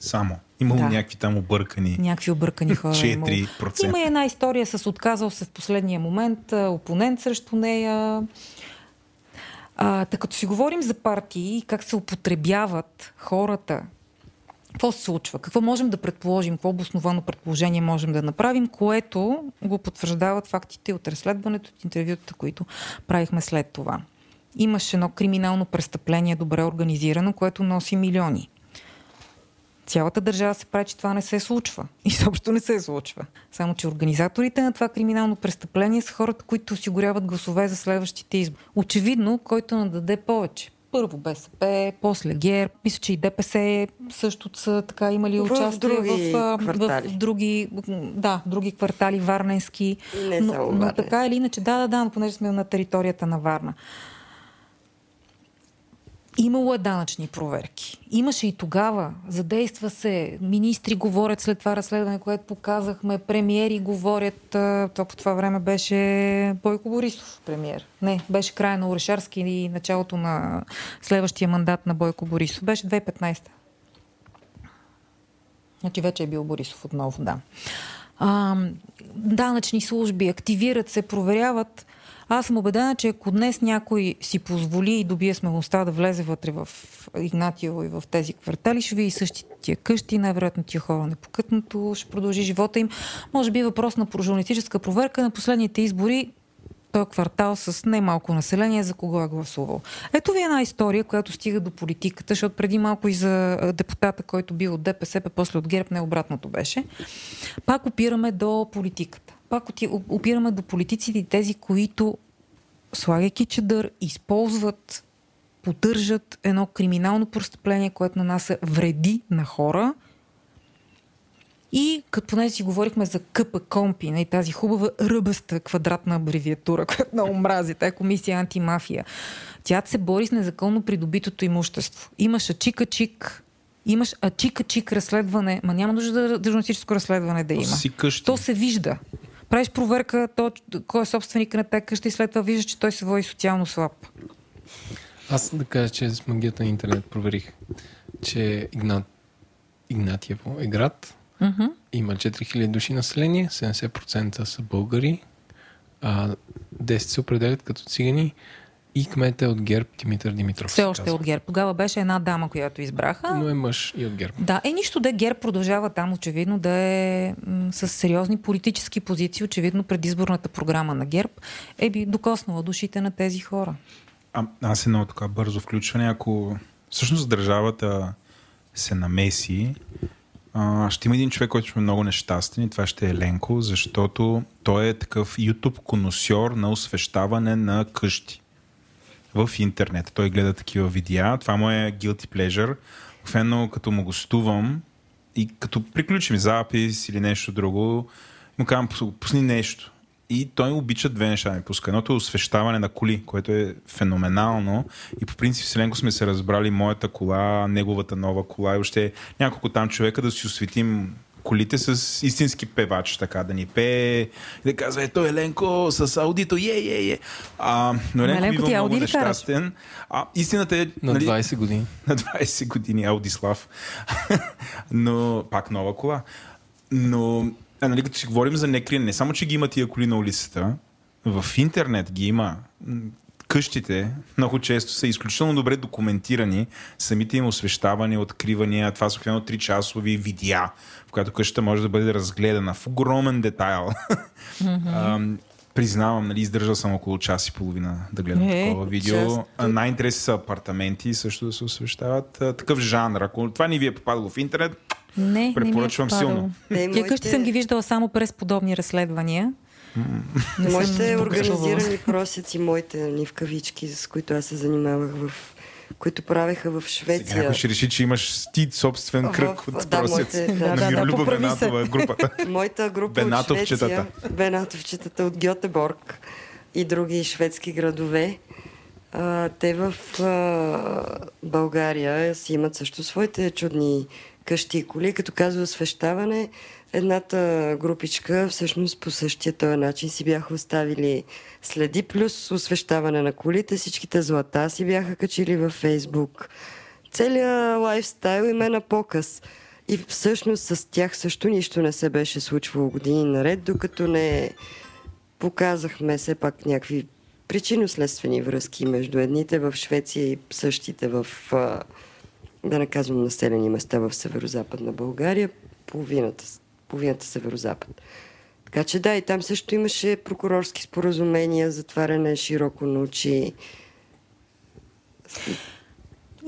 Speaker 1: Само. Имало
Speaker 4: Да.
Speaker 1: някакви там объркани.
Speaker 4: Някакви объркани хора. е имало.
Speaker 1: 4%.
Speaker 4: Има и една история с отказал се в последния момент опонент срещу нея. А, така като си говорим за партии и как се употребяват хората, какво се случва? Какво можем да предположим? Какво обосновано предположение можем да направим, което го потвърждават фактите от разследването, от интервютата, които правихме след това. Имаше едно криминално престъпление, добре организирано, което носи милиони. Цялата държава се прави, че това не се случва. Изобщо не се случва. Само, че организаторите на това криминално престъпление са хората, които осигуряват гласове за следващите избори. Очевидно, който нададе повече. Първо БСП, после ГЕРБ. Мисля, че и ДПС също са така имали
Speaker 3: В
Speaker 4: участие
Speaker 3: други
Speaker 4: в,
Speaker 3: квартали.
Speaker 4: в други, да, други квартали, варненски.
Speaker 3: Не
Speaker 4: но, но така или иначе, да, да, да, но понеже сме на територията на Варна. Имало е данъчни проверки. Имаше и тогава. Задейства се. Министри говорят след това разследване, което показахме. Премиери говорят. То по това време беше Бойко Борисов премиер. Не, беше края на Орешарски и началото на следващия мандат на Бойко Борисов. Беше 2015. Значи вече е бил Борисов отново, да. А, данъчни служби активират се, проверяват. Аз съм убедена, че ако днес някой си позволи и добие смелостта да влезе вътре в Игнатиево и в тези квартали, ще види същите тия къщи, най-вероятно тия хора непокътнато, ще продължи живота им. Може би е въпрос на журналистическа проверка на последните избори този квартал с немалко население, за кого е гласувал. Ето ви една история, която стига до политиката, защото преди малко и за депутата, който бил от ДПС, пък после от ГЕРБ, не обратното беше. Пак опираме до политиката. Пак опираме до политиците и тези, които слагайки чадър, използват, поддържат едно криминално престъпление, което на нас е вреди на хора, и като поне си говорихме за КП Компи, не, тази хубава ръбеста квадратна абревиатура, която много мрази, тая комисия антимафия. Тя се бори с незаконно придобитото имущество. Имаш ачика-чик, имаш ачика-чик разследване, ма няма нужда да журналистическо разследване да има. То се вижда. Правиш проверка то, кой е собственик на тази къща и след това виждаш, че той се води социално слаб.
Speaker 2: Аз да кажа, че с магията на интернет проверих, че Игнат, Игнатиево е град,
Speaker 4: Мгм.
Speaker 2: има 4000 души население, 70% са българи, а 10 се определят като цигани и кмета е от ГЕРБ Димитър Димитров.
Speaker 4: Все
Speaker 2: се
Speaker 4: още
Speaker 2: казва.
Speaker 4: от ГЕРБ. Тогава беше една дама, която избраха.
Speaker 2: Но е мъж и от ГЕРБ.
Speaker 4: Да, е нищо да ГЕРБ продължава там, очевидно да е м- с сериозни политически позиции. Очевидно предизборната програма на ГЕРБ е би докоснала душите на тези хора.
Speaker 1: А, аз едно така бързо включване. Ако всъщност държавата се намеси А, ще има един човек, който ще е много нещастен и това ще е Ленко, защото той е такъв YouTube коносьор на освещаване на къщи в интернет. Той гледа такива видеа. Това му е guilty pleasure. Обикновено като му гостувам и като приключим запис или нещо друго, му казвам, пусни нещо. И той обича две неща ми пуска. Едното е освещаване на коли, което е феноменално. И по принцип Вселенко сме се разбрали моята кола, неговата нова кола и още няколко там човека да си осветим колите с истински певач, така да ни пее, и да казва, ето Еленко с аудито, е, е, е. А, но Еленко
Speaker 4: Еленко,
Speaker 1: бива
Speaker 4: ти
Speaker 1: много
Speaker 4: ауди ли
Speaker 1: нещастен. А, истината е...
Speaker 2: На 20 години.
Speaker 1: на 20 години Аудислав. но пак нова кола. Но, а, нали, като си говорим за некрия, не само, че ги има тия коли на улицата, в интернет ги има. Къщите много често са изключително добре документирани. Самите им освещавания, откривания, това са обикновено 3 часови видеа, в която къщата може да бъде разгледана в огромен детайл. Ам, Признавам, нали, издържал съм около час и половина да гледам
Speaker 4: Е,
Speaker 1: такова видео.
Speaker 3: час.
Speaker 1: А, Най-интересни са апартаменти също да се освещават. Такъв жанр. Ако това ни ви е попадало в интернет,
Speaker 4: Не, не ми е
Speaker 1: Препоръчвам
Speaker 4: попадало.
Speaker 1: силно.
Speaker 4: Тия къщи съм ги виждала само през подобни разследвания. Не
Speaker 3: Моите организирани просеци, моите ни в кавички, с които аз се занимавах в които правеха в
Speaker 1: сега
Speaker 3: Швеция.
Speaker 1: някой ще реши, че имаш ти собствен
Speaker 3: В-
Speaker 1: кръг от
Speaker 3: да,
Speaker 1: просец.
Speaker 3: моите- да,
Speaker 1: на
Speaker 4: да, да,
Speaker 1: Миролюба
Speaker 4: се.
Speaker 1: Бенатова групата.
Speaker 3: Моята група
Speaker 1: Бенатовчетата.
Speaker 3: от Швеция, Бенатовчетата от Гьотеборг и други шведски градове, а, те в а, България си имат също своите чудни къщи и коли. Като казва освещаване, едната групичка всъщност по същия този начин си бяха оставили следи, плюс освещаване на колите. Всичките злата си бяха качили във Фейсбук. Целият лайфстайл им е на показ. И всъщност с тях също нищо не се беше случвало години наред, докато не показахме все пак някакви причинно-следствени връзки между едните в Швеция и същите в, да не казвам населени места в северо-западна България, половината, половината северо-запад. Така че да, и там също имаше прокурорски споразумения, затваряне широко на очи.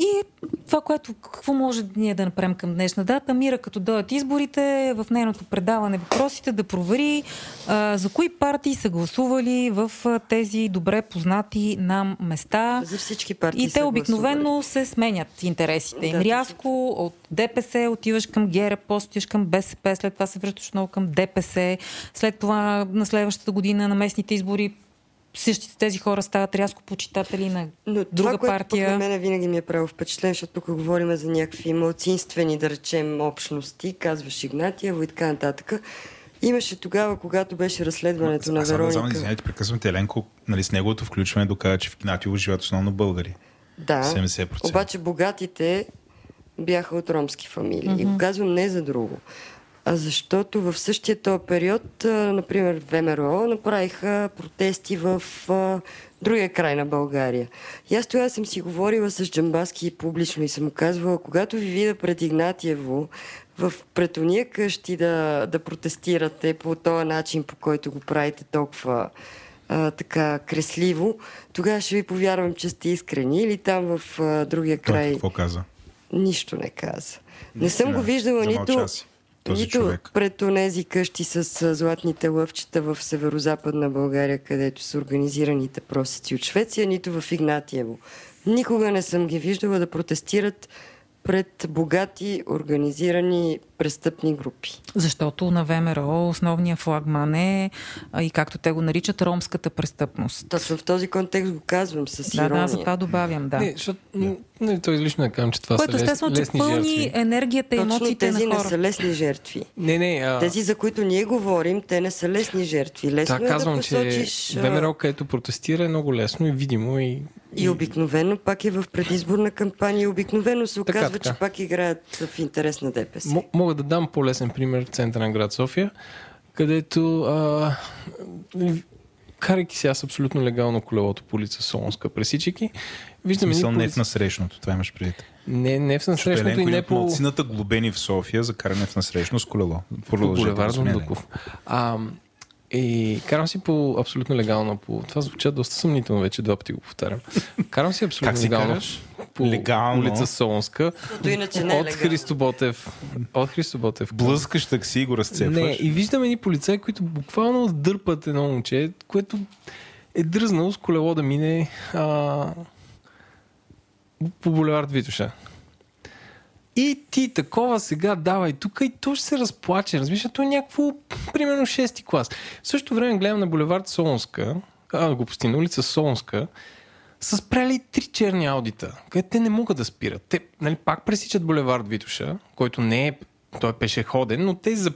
Speaker 4: И това, което какво може ние да направим към днешна дата, Мира, като дойдат изборите, в нейното предаване въпросите да провери а, за кои партии са гласували в а, тези добре познати нам места.
Speaker 3: За всички партии
Speaker 4: И те обикновено се сменят интересите им.
Speaker 3: Да,
Speaker 4: Рязко от ДПС отиваш към ГЕРБ, после отиваш към БСП, след това се връщаш отново към ДПС, след това на следващата година на местните избори същите тези хора стават рязко почитатели на
Speaker 3: Но
Speaker 4: друга
Speaker 3: това, което
Speaker 4: партия.
Speaker 3: на мен винаги ми е правило впечатление, защото тук говорим за някакви малцинствени, да речем, общности, казваш Игнатиево и така нататък. Имаше тогава, когато беше разследването на
Speaker 1: Аз само да
Speaker 3: Вероника.
Speaker 1: извинявайте, прекъсвам Еленко, нали, с неговото включване доказа, че в Игнатиево живеят основно българи.
Speaker 3: Да,
Speaker 1: 70%.
Speaker 3: обаче богатите бяха от ромски фамилии. Mm-hmm. И го казвам не за друго. А защото в същия този период, например, ВМРО направиха протести в другия край на България. И аз тогава съм си говорила с Джамбаски публично и съм казвала, когато ви видя пред Игнатиево в пред уния къщи да, да протестирате по този начин, по който го правите толкова а, така кресливо, тогава ще ви повярвам, че сте искрени или там в а, другия
Speaker 1: Той
Speaker 3: край.
Speaker 1: какво каза?
Speaker 3: Нищо не каза. Не съм го виждала нито,
Speaker 1: си, този
Speaker 3: нито
Speaker 1: човек.
Speaker 3: пред онези къщи с златните лъвчета в северо-западна България, където са организираните просеци от Швеция, нито в Игнатиево. Никога не съм ги виждала да протестират пред богати, организирани престъпни групи.
Speaker 4: Защото на ВМРО основният флагман е, и както те го наричат, ромската престъпност.
Speaker 3: Точно в този контекст го казвам с
Speaker 4: Да,
Speaker 3: ирония.
Speaker 4: да, за това добавям, да.
Speaker 2: Не, защото, нали, то излишно да кажем, че това
Speaker 4: Което
Speaker 2: са лес,
Speaker 4: естествено, че
Speaker 2: лесни
Speaker 4: пълни
Speaker 2: жертви.
Speaker 4: енергията и емоциите
Speaker 3: тези
Speaker 4: на
Speaker 3: не
Speaker 4: хора.
Speaker 3: са лесни жертви.
Speaker 2: Не, не, а...
Speaker 3: Тези, за които ние говорим, те не са лесни жертви. Лесно
Speaker 2: Да,
Speaker 3: е
Speaker 2: казвам,
Speaker 3: да
Speaker 2: че
Speaker 3: посочиш... а,
Speaker 2: ВМРО, където протестира е много лесно и видимо и...
Speaker 3: И обикновено пак е в предизборна кампания. Обикновено се
Speaker 2: Така,
Speaker 3: оказва,
Speaker 2: така.
Speaker 3: че пак играят в интерес на ДПС.
Speaker 2: М- мога да дам по-лесен пример в центъра на град София, където а, карайки се аз абсолютно легално колелото по улица Солонска, пресичайки, виждаме
Speaker 1: Мисъл
Speaker 2: едни
Speaker 1: не
Speaker 2: полици-
Speaker 1: в насрещното, това имаш предвид.
Speaker 2: Не, не в насрещното и не по...
Speaker 1: малцината глобени в София за каране в насрещно с колело. Продължете,
Speaker 2: Дондуков. А, И карам си по абсолютно легално. По... Това звуча доста съмнително вече, два пъти го повтарям. Карам си абсолютно
Speaker 1: Как си
Speaker 2: легално.
Speaker 1: караш?
Speaker 2: По
Speaker 1: Легално?
Speaker 2: улица Солонска.
Speaker 3: Иначе не е
Speaker 2: От
Speaker 3: легално.
Speaker 2: Христо Ботев. От Христо Ботев.
Speaker 1: Блъскаш такси и го разцепваш.
Speaker 2: Не, и виждам едни полицаи, които буквално дърпат едно момче, което е дръзнало с колело да мине а, по булевард Витоша. И ти такова сега давай тук и то ще се разплаче. Разбираш, то е някакво, примерно 6 клас. В същото време гледам на булевард Солонска, а, глупости, на улица Солонска, са спряли три черни аудита, където те не могат да спират. Те нали, пак пресичат булевард Витоша, който не е, той е пешеходен, но те за,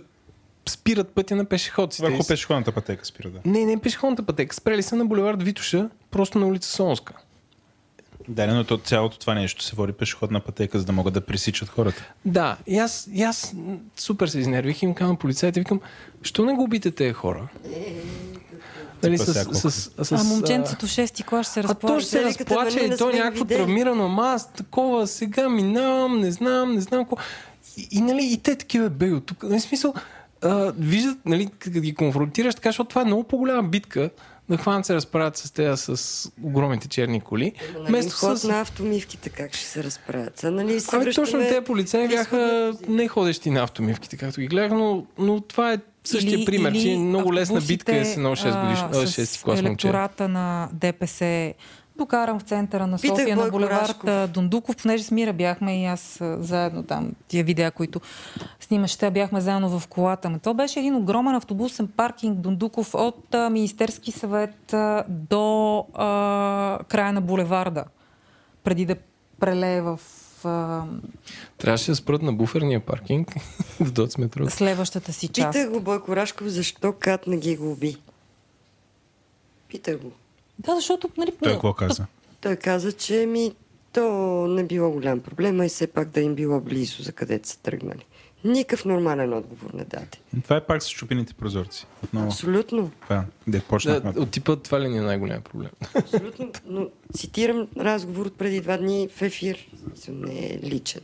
Speaker 2: спират пътя на пешеходците.
Speaker 1: Върху пешеходната пътека спира, да.
Speaker 2: Не, не пешеходната пътека. Спрели са на булевард Витоша, просто на улица Солонска.
Speaker 1: Да, но то, цялото това нещо се води пешеходна пътека, за да могат да пресичат хората.
Speaker 2: Да, и аз, и аз супер се изнервих и им казвам на полицайите, викам, що не го убите тези хора? Нали, с, с, с, с,
Speaker 4: А момченцето 6 клас ще се
Speaker 2: А то
Speaker 4: разплаче.
Speaker 2: ще се разплаче
Speaker 3: ние
Speaker 2: и
Speaker 3: не
Speaker 2: то някакво
Speaker 3: видели.
Speaker 2: травмирано, ама аз такова сега минавам, не знам, не знам какво. И, и, нали, и те такива бе от тук. Нали, смисъл, а, виждат, нали, като ги конфронтираш, така, защото това е много по-голяма битка да хванат се разправят с тези с огромните черни коли.
Speaker 3: Нали,
Speaker 2: Вместо
Speaker 3: ход
Speaker 2: с...
Speaker 3: на автомивките, как ще се разправят? Са, нали, се
Speaker 2: Ами
Speaker 3: връщаме
Speaker 2: точно те полицаи бяха не ходещи на автомивките, както ги гледах, но, но това е същия
Speaker 4: Или-
Speaker 2: пример, че е
Speaker 4: или
Speaker 2: много лесна битка е с едно 6 годишно,
Speaker 4: а,
Speaker 2: 6 клас момче.
Speaker 4: на ДПС докарам в центъра на
Speaker 3: Питах
Speaker 4: София на булевард Дундуков, понеже с Мира бяхме и аз заедно там, тия видеа, които снимаш, те бяхме заедно в колата. Но то беше един огромен автобусен паркинг Дундуков от а, Министерски съвет а, до а, края на булеварда, преди да прелее в
Speaker 2: Трябваше да спрат на буферния паркинг дойдат с метро.
Speaker 4: следващата си част.
Speaker 3: Питах го Бойко Рашков, защо Кат не ги го уби. Питах го.
Speaker 4: Да, защото... Нали,
Speaker 1: Той какво каза?
Speaker 3: Той каза, че ми то не било голям проблем, а и все пак да им било близо, за където са тръгнали. Никакъв нормален отговор не даде.
Speaker 1: Това е пак с чупените прозорци. Отново.
Speaker 3: Абсолютно.
Speaker 1: Това, де почнахме.
Speaker 2: Да, от типа това ли ни е най-голям проблем?
Speaker 3: Абсолютно. Но цитирам разговор от преди два дни в ефир. Не е личен.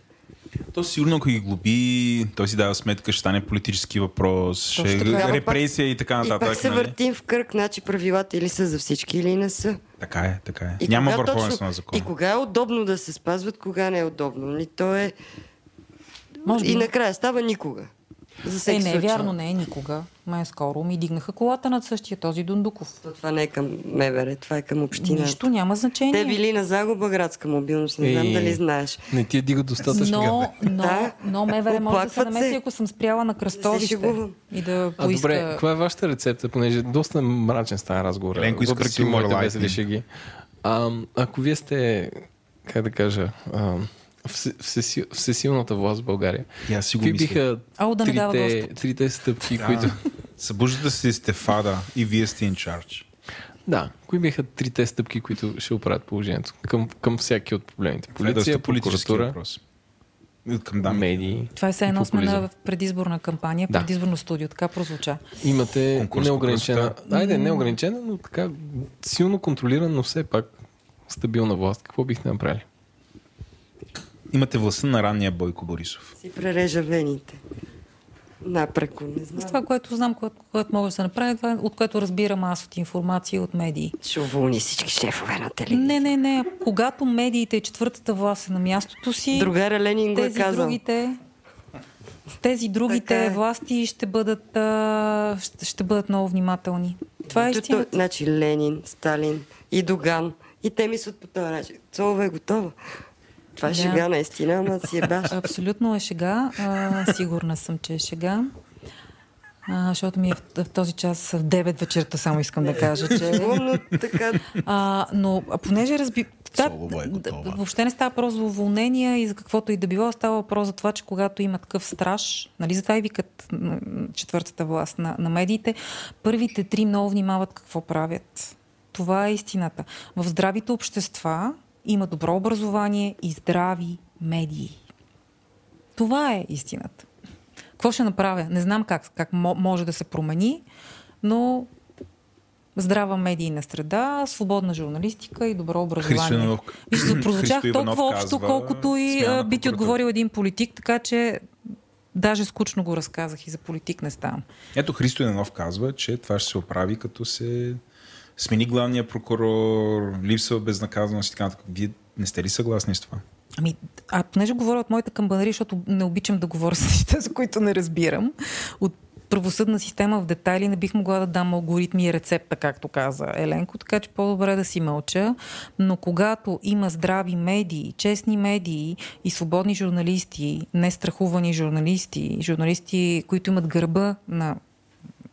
Speaker 1: То сигурно, ако ги глоби, той си дава сметка, ще стане политически въпрос, ще
Speaker 3: Точно така.
Speaker 1: репресия и така
Speaker 3: И
Speaker 1: нататък.
Speaker 3: пак се
Speaker 1: нали?
Speaker 3: въртим в кръг, значи правилата или са за всички, или не са.
Speaker 1: Така е, така е.
Speaker 3: И
Speaker 1: Няма върховенство на закона.
Speaker 3: И кога е удобно да се спазват, кога не е удобно. Нали? То е...
Speaker 4: Може.
Speaker 3: И накрая става никога. За
Speaker 4: Е,
Speaker 3: всеки
Speaker 4: не е
Speaker 3: случай.
Speaker 4: вярно, не е никога. Ма е скоро ми дигнаха колата над същия този Дундуков.
Speaker 3: То това не е към МВР, това е към общината.
Speaker 4: Нищо няма значение.
Speaker 3: Те били на загуба градска мобилност, не знам
Speaker 2: Е.
Speaker 3: дали знаеш.
Speaker 2: Не ти я дига достатъчно.
Speaker 4: Но, но,
Speaker 3: Да.
Speaker 4: но МВР може да се намеси, ако съм спряла на кръстовище и да
Speaker 2: А
Speaker 4: поиска...
Speaker 2: добре, каква е вашата рецепта, понеже доста мрачен става разговор,
Speaker 1: Еленко иска
Speaker 2: въпреки моите весели шеги. А, ако вие сте, как да кажа, а, все, всеси, всесилната власт в България,
Speaker 1: И аз си го
Speaker 2: какви биха
Speaker 4: Ало, да
Speaker 2: трите, трите стъпки,
Speaker 1: Да.
Speaker 2: които...
Speaker 1: Събуждате се сте фада и вие сте in charge.
Speaker 2: Да, кои биха трите стъпки, които ще оправят положението към, към всяки от проблемите?
Speaker 1: Е
Speaker 2: Полиция, прокуратура,
Speaker 1: въпрос. Към дами.
Speaker 2: медии
Speaker 4: Това е все едно сме на предизборна кампания,
Speaker 2: Да.
Speaker 4: предизборно студио. Така прозвуча.
Speaker 2: Имате
Speaker 1: Конкурс
Speaker 2: неограничена,
Speaker 1: красота.
Speaker 2: айде неограничена, но така силно контролирана, но все пак стабилна власт. Какво бихте направили?
Speaker 1: Имате властта на ранния Бойко Борисов.
Speaker 3: Си прережа вените. Напреко, не
Speaker 4: С
Speaker 3: знам.
Speaker 4: това, което знам, което, което може да се направи, това е, от което разбирам аз от информация от медии.
Speaker 3: Ще уволни всички шефове на телевизия.
Speaker 4: Не, не, не. Когато медиите и четвъртата власт са на мястото си,
Speaker 3: Другара Ленин го е
Speaker 4: тези
Speaker 3: казал.
Speaker 4: другите, тези другите
Speaker 3: Така е.
Speaker 4: власти ще бъдат, а, ще, ще бъдат много внимателни. Това е истината.
Speaker 3: Значи Ленин, Сталин и Доган. И те мислят по този начин. Цолова е готова. Това е
Speaker 4: Да.
Speaker 3: шега наистина, ама си е баш.
Speaker 4: Абсолютно е шега. А, сигурна съм, че е шега. А, защото ми е в, в този час в 9 вечерта, само искам да кажа, че...
Speaker 3: Така,
Speaker 4: А, но а понеже разби...
Speaker 1: Солова е
Speaker 4: въобще не става въпрос за уволнения и за каквото и да било, става въпрос за това, че когато има такъв страж, нали, затова и викат четвъртата власт на, на медиите, първите три много внимават какво правят. Това е истината. В здравите общества има добро образование и здрави медии. Това е истината. Какво ще направя? Не знам как, как мо- може да се промени, но здрава медийна среда, свободна журналистика и добро образование.
Speaker 1: Христо Иванов-
Speaker 4: Виж, прозвучах толкова общо, колкото и би ти отговорил един политик, така че даже скучно го разказах и за политик не ставам.
Speaker 1: Ето Христо Янов казва, че това ще се оправи, като се смени главния прокурор, липсва безнаказаност и така нататък. Вие не сте ли съгласни с това?
Speaker 4: Ами, а понеже говоря от моята камбанари, защото не обичам да говоря с неща, за които не разбирам, от правосъдна система в детайли не бих могла да дам алгоритми и рецепта, както каза Еленко, така че по-добре да си мълча. Но когато има здрави медии, честни медии и свободни журналисти, не страхувани журналисти, журналисти, които имат гърба на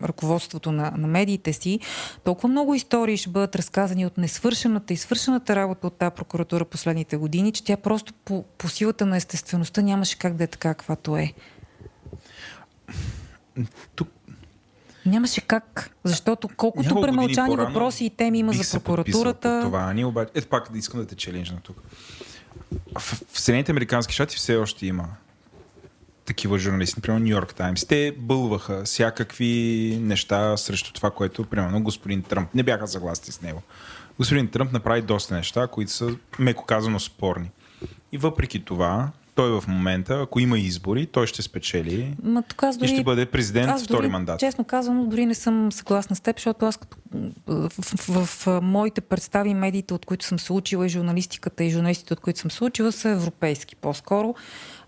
Speaker 4: ръководството на, на медиите си, толкова много истории ще бъдат разказани от несвършената и свършената работа от тази прокуратура последните години, че тя просто по, по силата на естествеността нямаше как да е така, каквато е.
Speaker 1: Тук
Speaker 4: Нямаше как, защото колкото премълчани въпроси и теми има за прокуратурата.
Speaker 1: Това. Ние обаче... Ето пак искам да те челенджна тук. В, в Съединените Американски щати все още има такива журналисти, например Нью Йорк Таймс. Те бълваха всякакви неща срещу това, което, примерно, господин Тръмп. Не бяха съгласни с него. Господин Тръмп направи доста неща, които са, меко казано, спорни. И въпреки това, той в момента, ако има избори, той ще спечели
Speaker 4: Ма, тук аз
Speaker 1: и
Speaker 4: дори,
Speaker 1: ще бъде президент
Speaker 4: аз
Speaker 1: втори
Speaker 4: дори,
Speaker 1: мандат.
Speaker 4: Честно казано, дори не съм съгласна с теб, защото аз като в, в, в, в моите представи медиите, от които съм се учила и журналистиката и журналистите, от които съм се учила, са европейски по-скоро.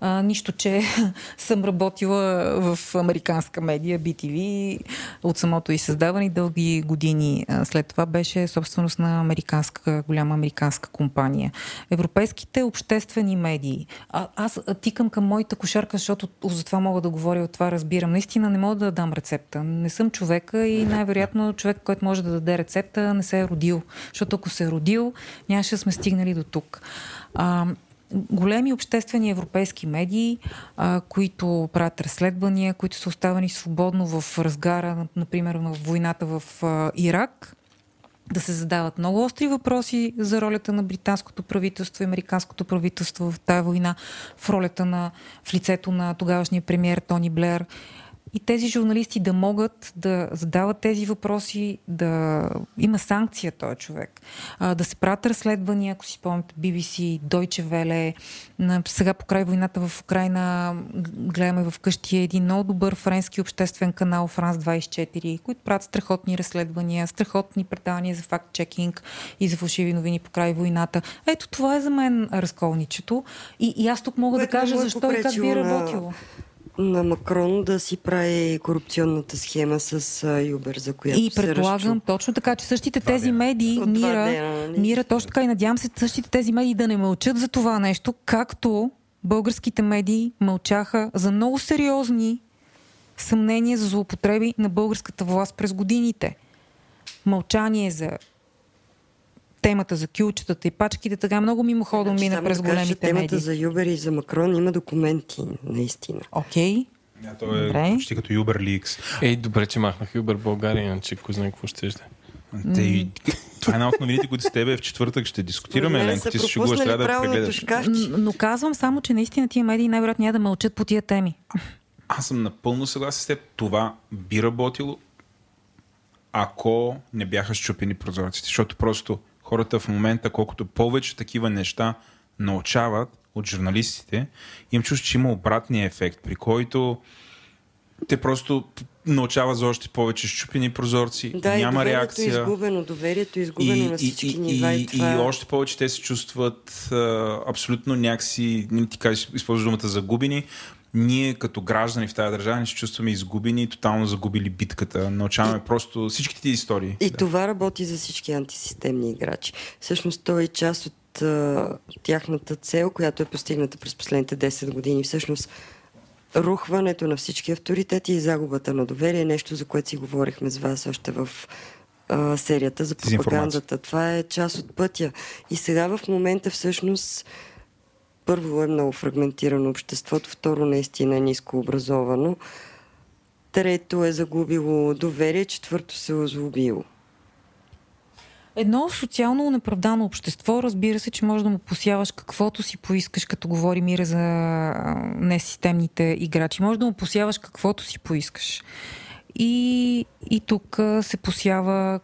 Speaker 4: А, нищо, че съм работила в американска медия, BTV, от самото и създаване дълги години. След това беше собственост на американска, голяма американска компания. Европейските обществени медии. А, аз тикам към моята кошарка, защото за това мога да говоря, от това разбирам. Наистина не мога да дам рецепта. Не съм човека и най-вероятно човек, който може да даде рецепта, не се е родил. Защото ако се е родил, нямаше да сме стигнали до тук. А, големи обществени европейски медии, а, които правят разследвания, които са оставени свободно в разгара, например, на войната в а, Ирак, да се задават много остри въпроси за ролята на британското правителство и американското правителство в тази война, в ролята на, в лицето на тогавашния премьер Тони Блер. И тези журналисти да могат да задават тези въпроси, да има санкция този човек, а, да се правят разследвания, ако си спомняте, BBC, Deutsche Welle, сега по край войната в Украина гледаме вкъщи един много добър френски обществен канал Франс 24, които правят страхотни разследвания, страхотни предавания за факт-чекинг и за фалшиви новини по край войната. Ето това е за мен разколничето. И, и аз тук мога
Speaker 3: Което
Speaker 4: да кажа
Speaker 3: е
Speaker 4: защо и как би работило.
Speaker 3: На Макрон да си прави корупционната схема с Юбер, за която
Speaker 4: И
Speaker 3: се
Speaker 4: предполагам
Speaker 3: разчу.
Speaker 4: точно така, че същите тези
Speaker 1: дена.
Speaker 4: медии,
Speaker 3: От
Speaker 4: Мира,
Speaker 3: дена, нали?
Speaker 4: Мира, точно така и надявам се същите тези медии да не мълчат за това нещо, както българските медии мълчаха за много сериозни съмнения за злоупотреби на българската власт през годините. Мълчание за темата за кюлчетата и пачките, така много мимоходом
Speaker 3: Значи,
Speaker 4: мина
Speaker 3: само
Speaker 4: през
Speaker 3: да кажа,
Speaker 4: големите
Speaker 3: темата
Speaker 4: медии.
Speaker 3: за Юбер и за Макрон има документи, наистина.
Speaker 4: Окей.
Speaker 1: А, то е
Speaker 4: Добре.
Speaker 1: почти като Uber Leaks.
Speaker 2: Ей, добре, че махнах Uber България, иначе кой знае какво ще ще.
Speaker 1: Те, това е една от новините, които с тебе в четвъртък ще дискутираме. Еленко, ти се шегуваш, трябва да прегледаш.
Speaker 4: Но казвам само, че наистина тия медии най-вероятно няма да мълчат по тия теми.
Speaker 1: Аз съм напълно съгласен с теб. Това би работило, ако не бяха щупени прозорците. Защото просто хората в момента, колкото повече такива неща научават от журналистите, им чувство, че има обратния ефект, при който те просто научават за още повече щупени прозорци,
Speaker 3: Да, и
Speaker 1: няма
Speaker 3: доверието е
Speaker 1: реакция.
Speaker 3: изгубено, доверието е изгубено на всички
Speaker 1: и,
Speaker 3: нива. И,
Speaker 1: и,
Speaker 3: това...
Speaker 1: и още повече те се чувстват а, абсолютно някакси, не ти кажеш, използваш думата загубени. Ние като граждани в тази държава не се чувстваме изгубени и тотално загубили битката. Научаваме просто всичките ти истории.
Speaker 3: И
Speaker 1: да.
Speaker 3: това работи за всички антисистемни играчи. Всъщност той е част от а, тяхната цел, която е постигната през последните 10 години. Всъщност рухването на всички авторитети и загубата на доверие е нещо, за което си говорихме с вас още в а, серията за пропагандата. Това е част от пътя. И сега в момента всъщност първо е много фрагментирано обществото, второ наистина е ниско образовано, трето е загубило доверие, четвърто се е озлобило.
Speaker 4: Едно социално неправдано общество, разбира се, че може да му посяваш каквото си поискаш, като говори Мира за несистемните играчи. Може да му посяваш каквото си поискаш. И, и тук се посява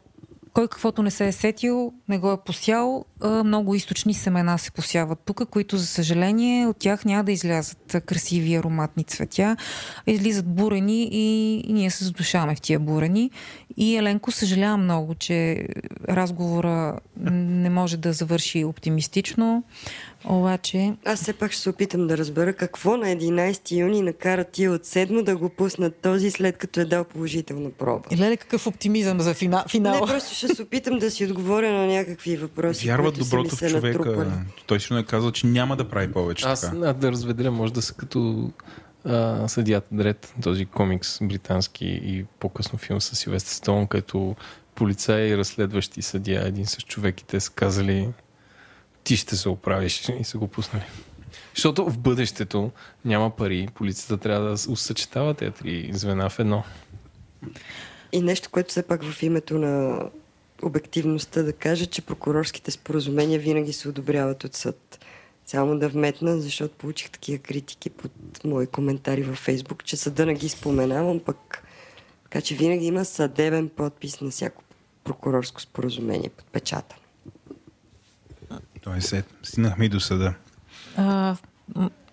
Speaker 4: Кой каквото не се е сетил, не го е посял. Много източни семена се посяват тук, които, за съжаление, от тях няма да излязат красиви ароматни цветя. Излизат бурени и, ние се задушаваме в тия бурени. И Еленко, съжалявам много, че разговора не може да завърши оптимистично. Обаче...
Speaker 3: Аз все пак ще се опитам да разбера какво на 11 юни накара тия от седмо да го пуснат този, след като е дал положителна проба.
Speaker 4: Леле, какъв оптимизъм за фина, финал.
Speaker 3: Не, просто ще се опитам да си отговоря на някакви въпроси.
Speaker 1: Вярват доброто в
Speaker 3: се
Speaker 1: човека.
Speaker 3: натрупали.
Speaker 1: Той сигурно е казал, че няма да прави повече
Speaker 2: Аз
Speaker 1: така.
Speaker 2: да разведеля, може да са като а, Съдията Дред, този комикс британски и по-късно филм с Силвестър Стоун, като полицай и разследващи съдия, един с човек и те са казали ти ще се оправиш и са го пуснали. Защото в бъдещето няма пари, полицията трябва да съчетава тези три звена в едно.
Speaker 3: И нещо, което все пак в името на обективността да кажа, че прокурорските споразумения винаги се одобряват от съд. Само да вметна, защото получих такива критики под мои коментари във Фейсбук, че съда не ги споменавам, пък така че винаги има съдебен подпис на всяко прокурорско споразумение под
Speaker 1: се стигнахме и до съда.
Speaker 4: А,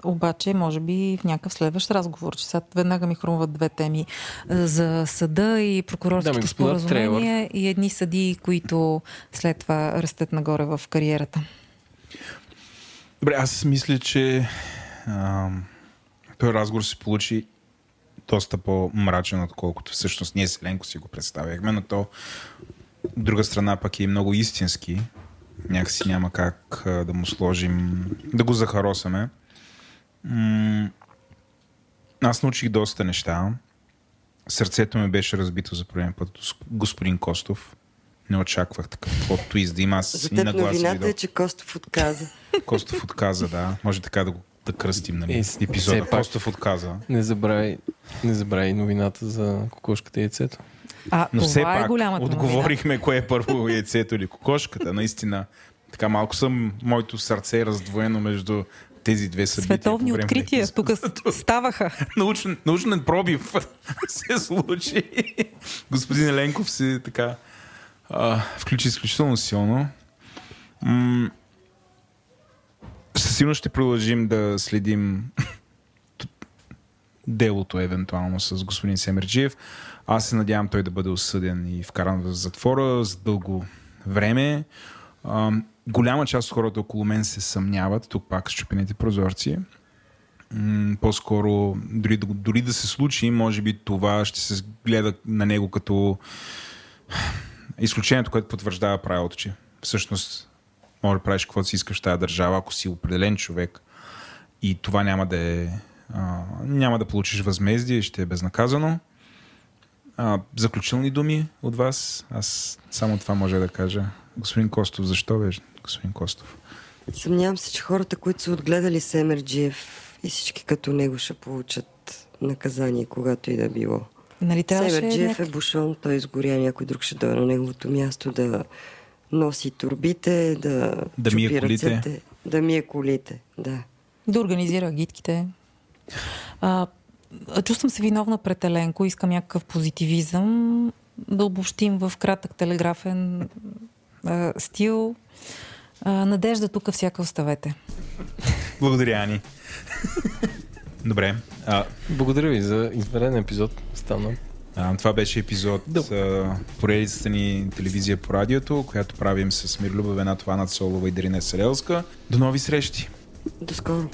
Speaker 4: обаче, може би в някакъв следващ разговор, че сега веднага ми хрумват две теми за съда и прокурорските
Speaker 2: господа,
Speaker 4: споразумения и едни съдии, които след това растат нагоре в кариерата.
Speaker 1: Добре, аз мисля, че а, този разговор се получи доста по-мрачен, отколкото всъщност ние с Еленко си го представяхме, но то от друга страна пък е много истински. Някакси няма как да му сложим, да го захаросаме. Аз научих доста неща. Сърцето ми беше разбито за първен път с господин Костов. Не очаквах такъв плод твист да има. Аз
Speaker 3: За теб новината е, че Костов отказа.
Speaker 1: Костов отказа, да. Може така да го да кръстим, нали?
Speaker 2: Е,
Speaker 1: Епизода. Костов отказа.
Speaker 2: Не забравяй, не забравяй новината за кокошката и яйцето.
Speaker 4: А
Speaker 1: Но
Speaker 4: това
Speaker 1: все
Speaker 4: е
Speaker 1: пак
Speaker 4: голямата
Speaker 1: отговорихме кое е първо яйцето или кокошката. Наистина, така малко съм, моето сърце е раздвоено между тези две събития.
Speaker 4: Световни открития тук ставаха.
Speaker 1: научен, научен пробив се случи. Господин Еленков се така а, включи изключително силно. М- със сигурност ще продължим да следим делото евентуално с господин Семерджиев. Аз се надявам той да бъде осъден и вкаран в затвора за дълго време. А, голяма част от хората около мен се съмняват, тук пак с чупените прозорци. М, по-скоро, дори, дори да се случи, може би това ще се гледа на него като изключението, което потвърждава правилото, че всъщност може да правиш каквото си искаш в тази държава, ако си определен човек и това няма да е а, няма да получиш възмездие, ще е безнаказано. А, заключителни думи от вас. Аз само това може да кажа. Господин Костов, защо беше господин Костов?
Speaker 3: Съмнявам се, че хората, които са отгледали Семерджиев и всички като него ще получат наказание, когато и да било.
Speaker 4: Нали.
Speaker 3: Семерджиев е
Speaker 4: някак-
Speaker 3: бушон, той изгоря, някой друг ще дойде на неговото място да носи турбите, да,
Speaker 1: Да мие
Speaker 3: чупи
Speaker 1: колите.
Speaker 3: ръцете, да мие колите, да.
Speaker 4: Да организира гидките. А, чувствам се виновна пред Еленко, искам някакъв позитивизъм, да обобщим в кратък телеграфен а, стил. А, надежда тук всяка оставете.
Speaker 1: Благодаря, Ани. Добре. А,
Speaker 2: Благодаря ви за изварен епизод. Стана.
Speaker 1: а, това беше епизод
Speaker 2: Да.
Speaker 1: за поредицата ни телевизия по радиото, която правим с Мирлюба Венатова, Над Солова и Дарина Селелска. До нови срещи!
Speaker 3: До скоро.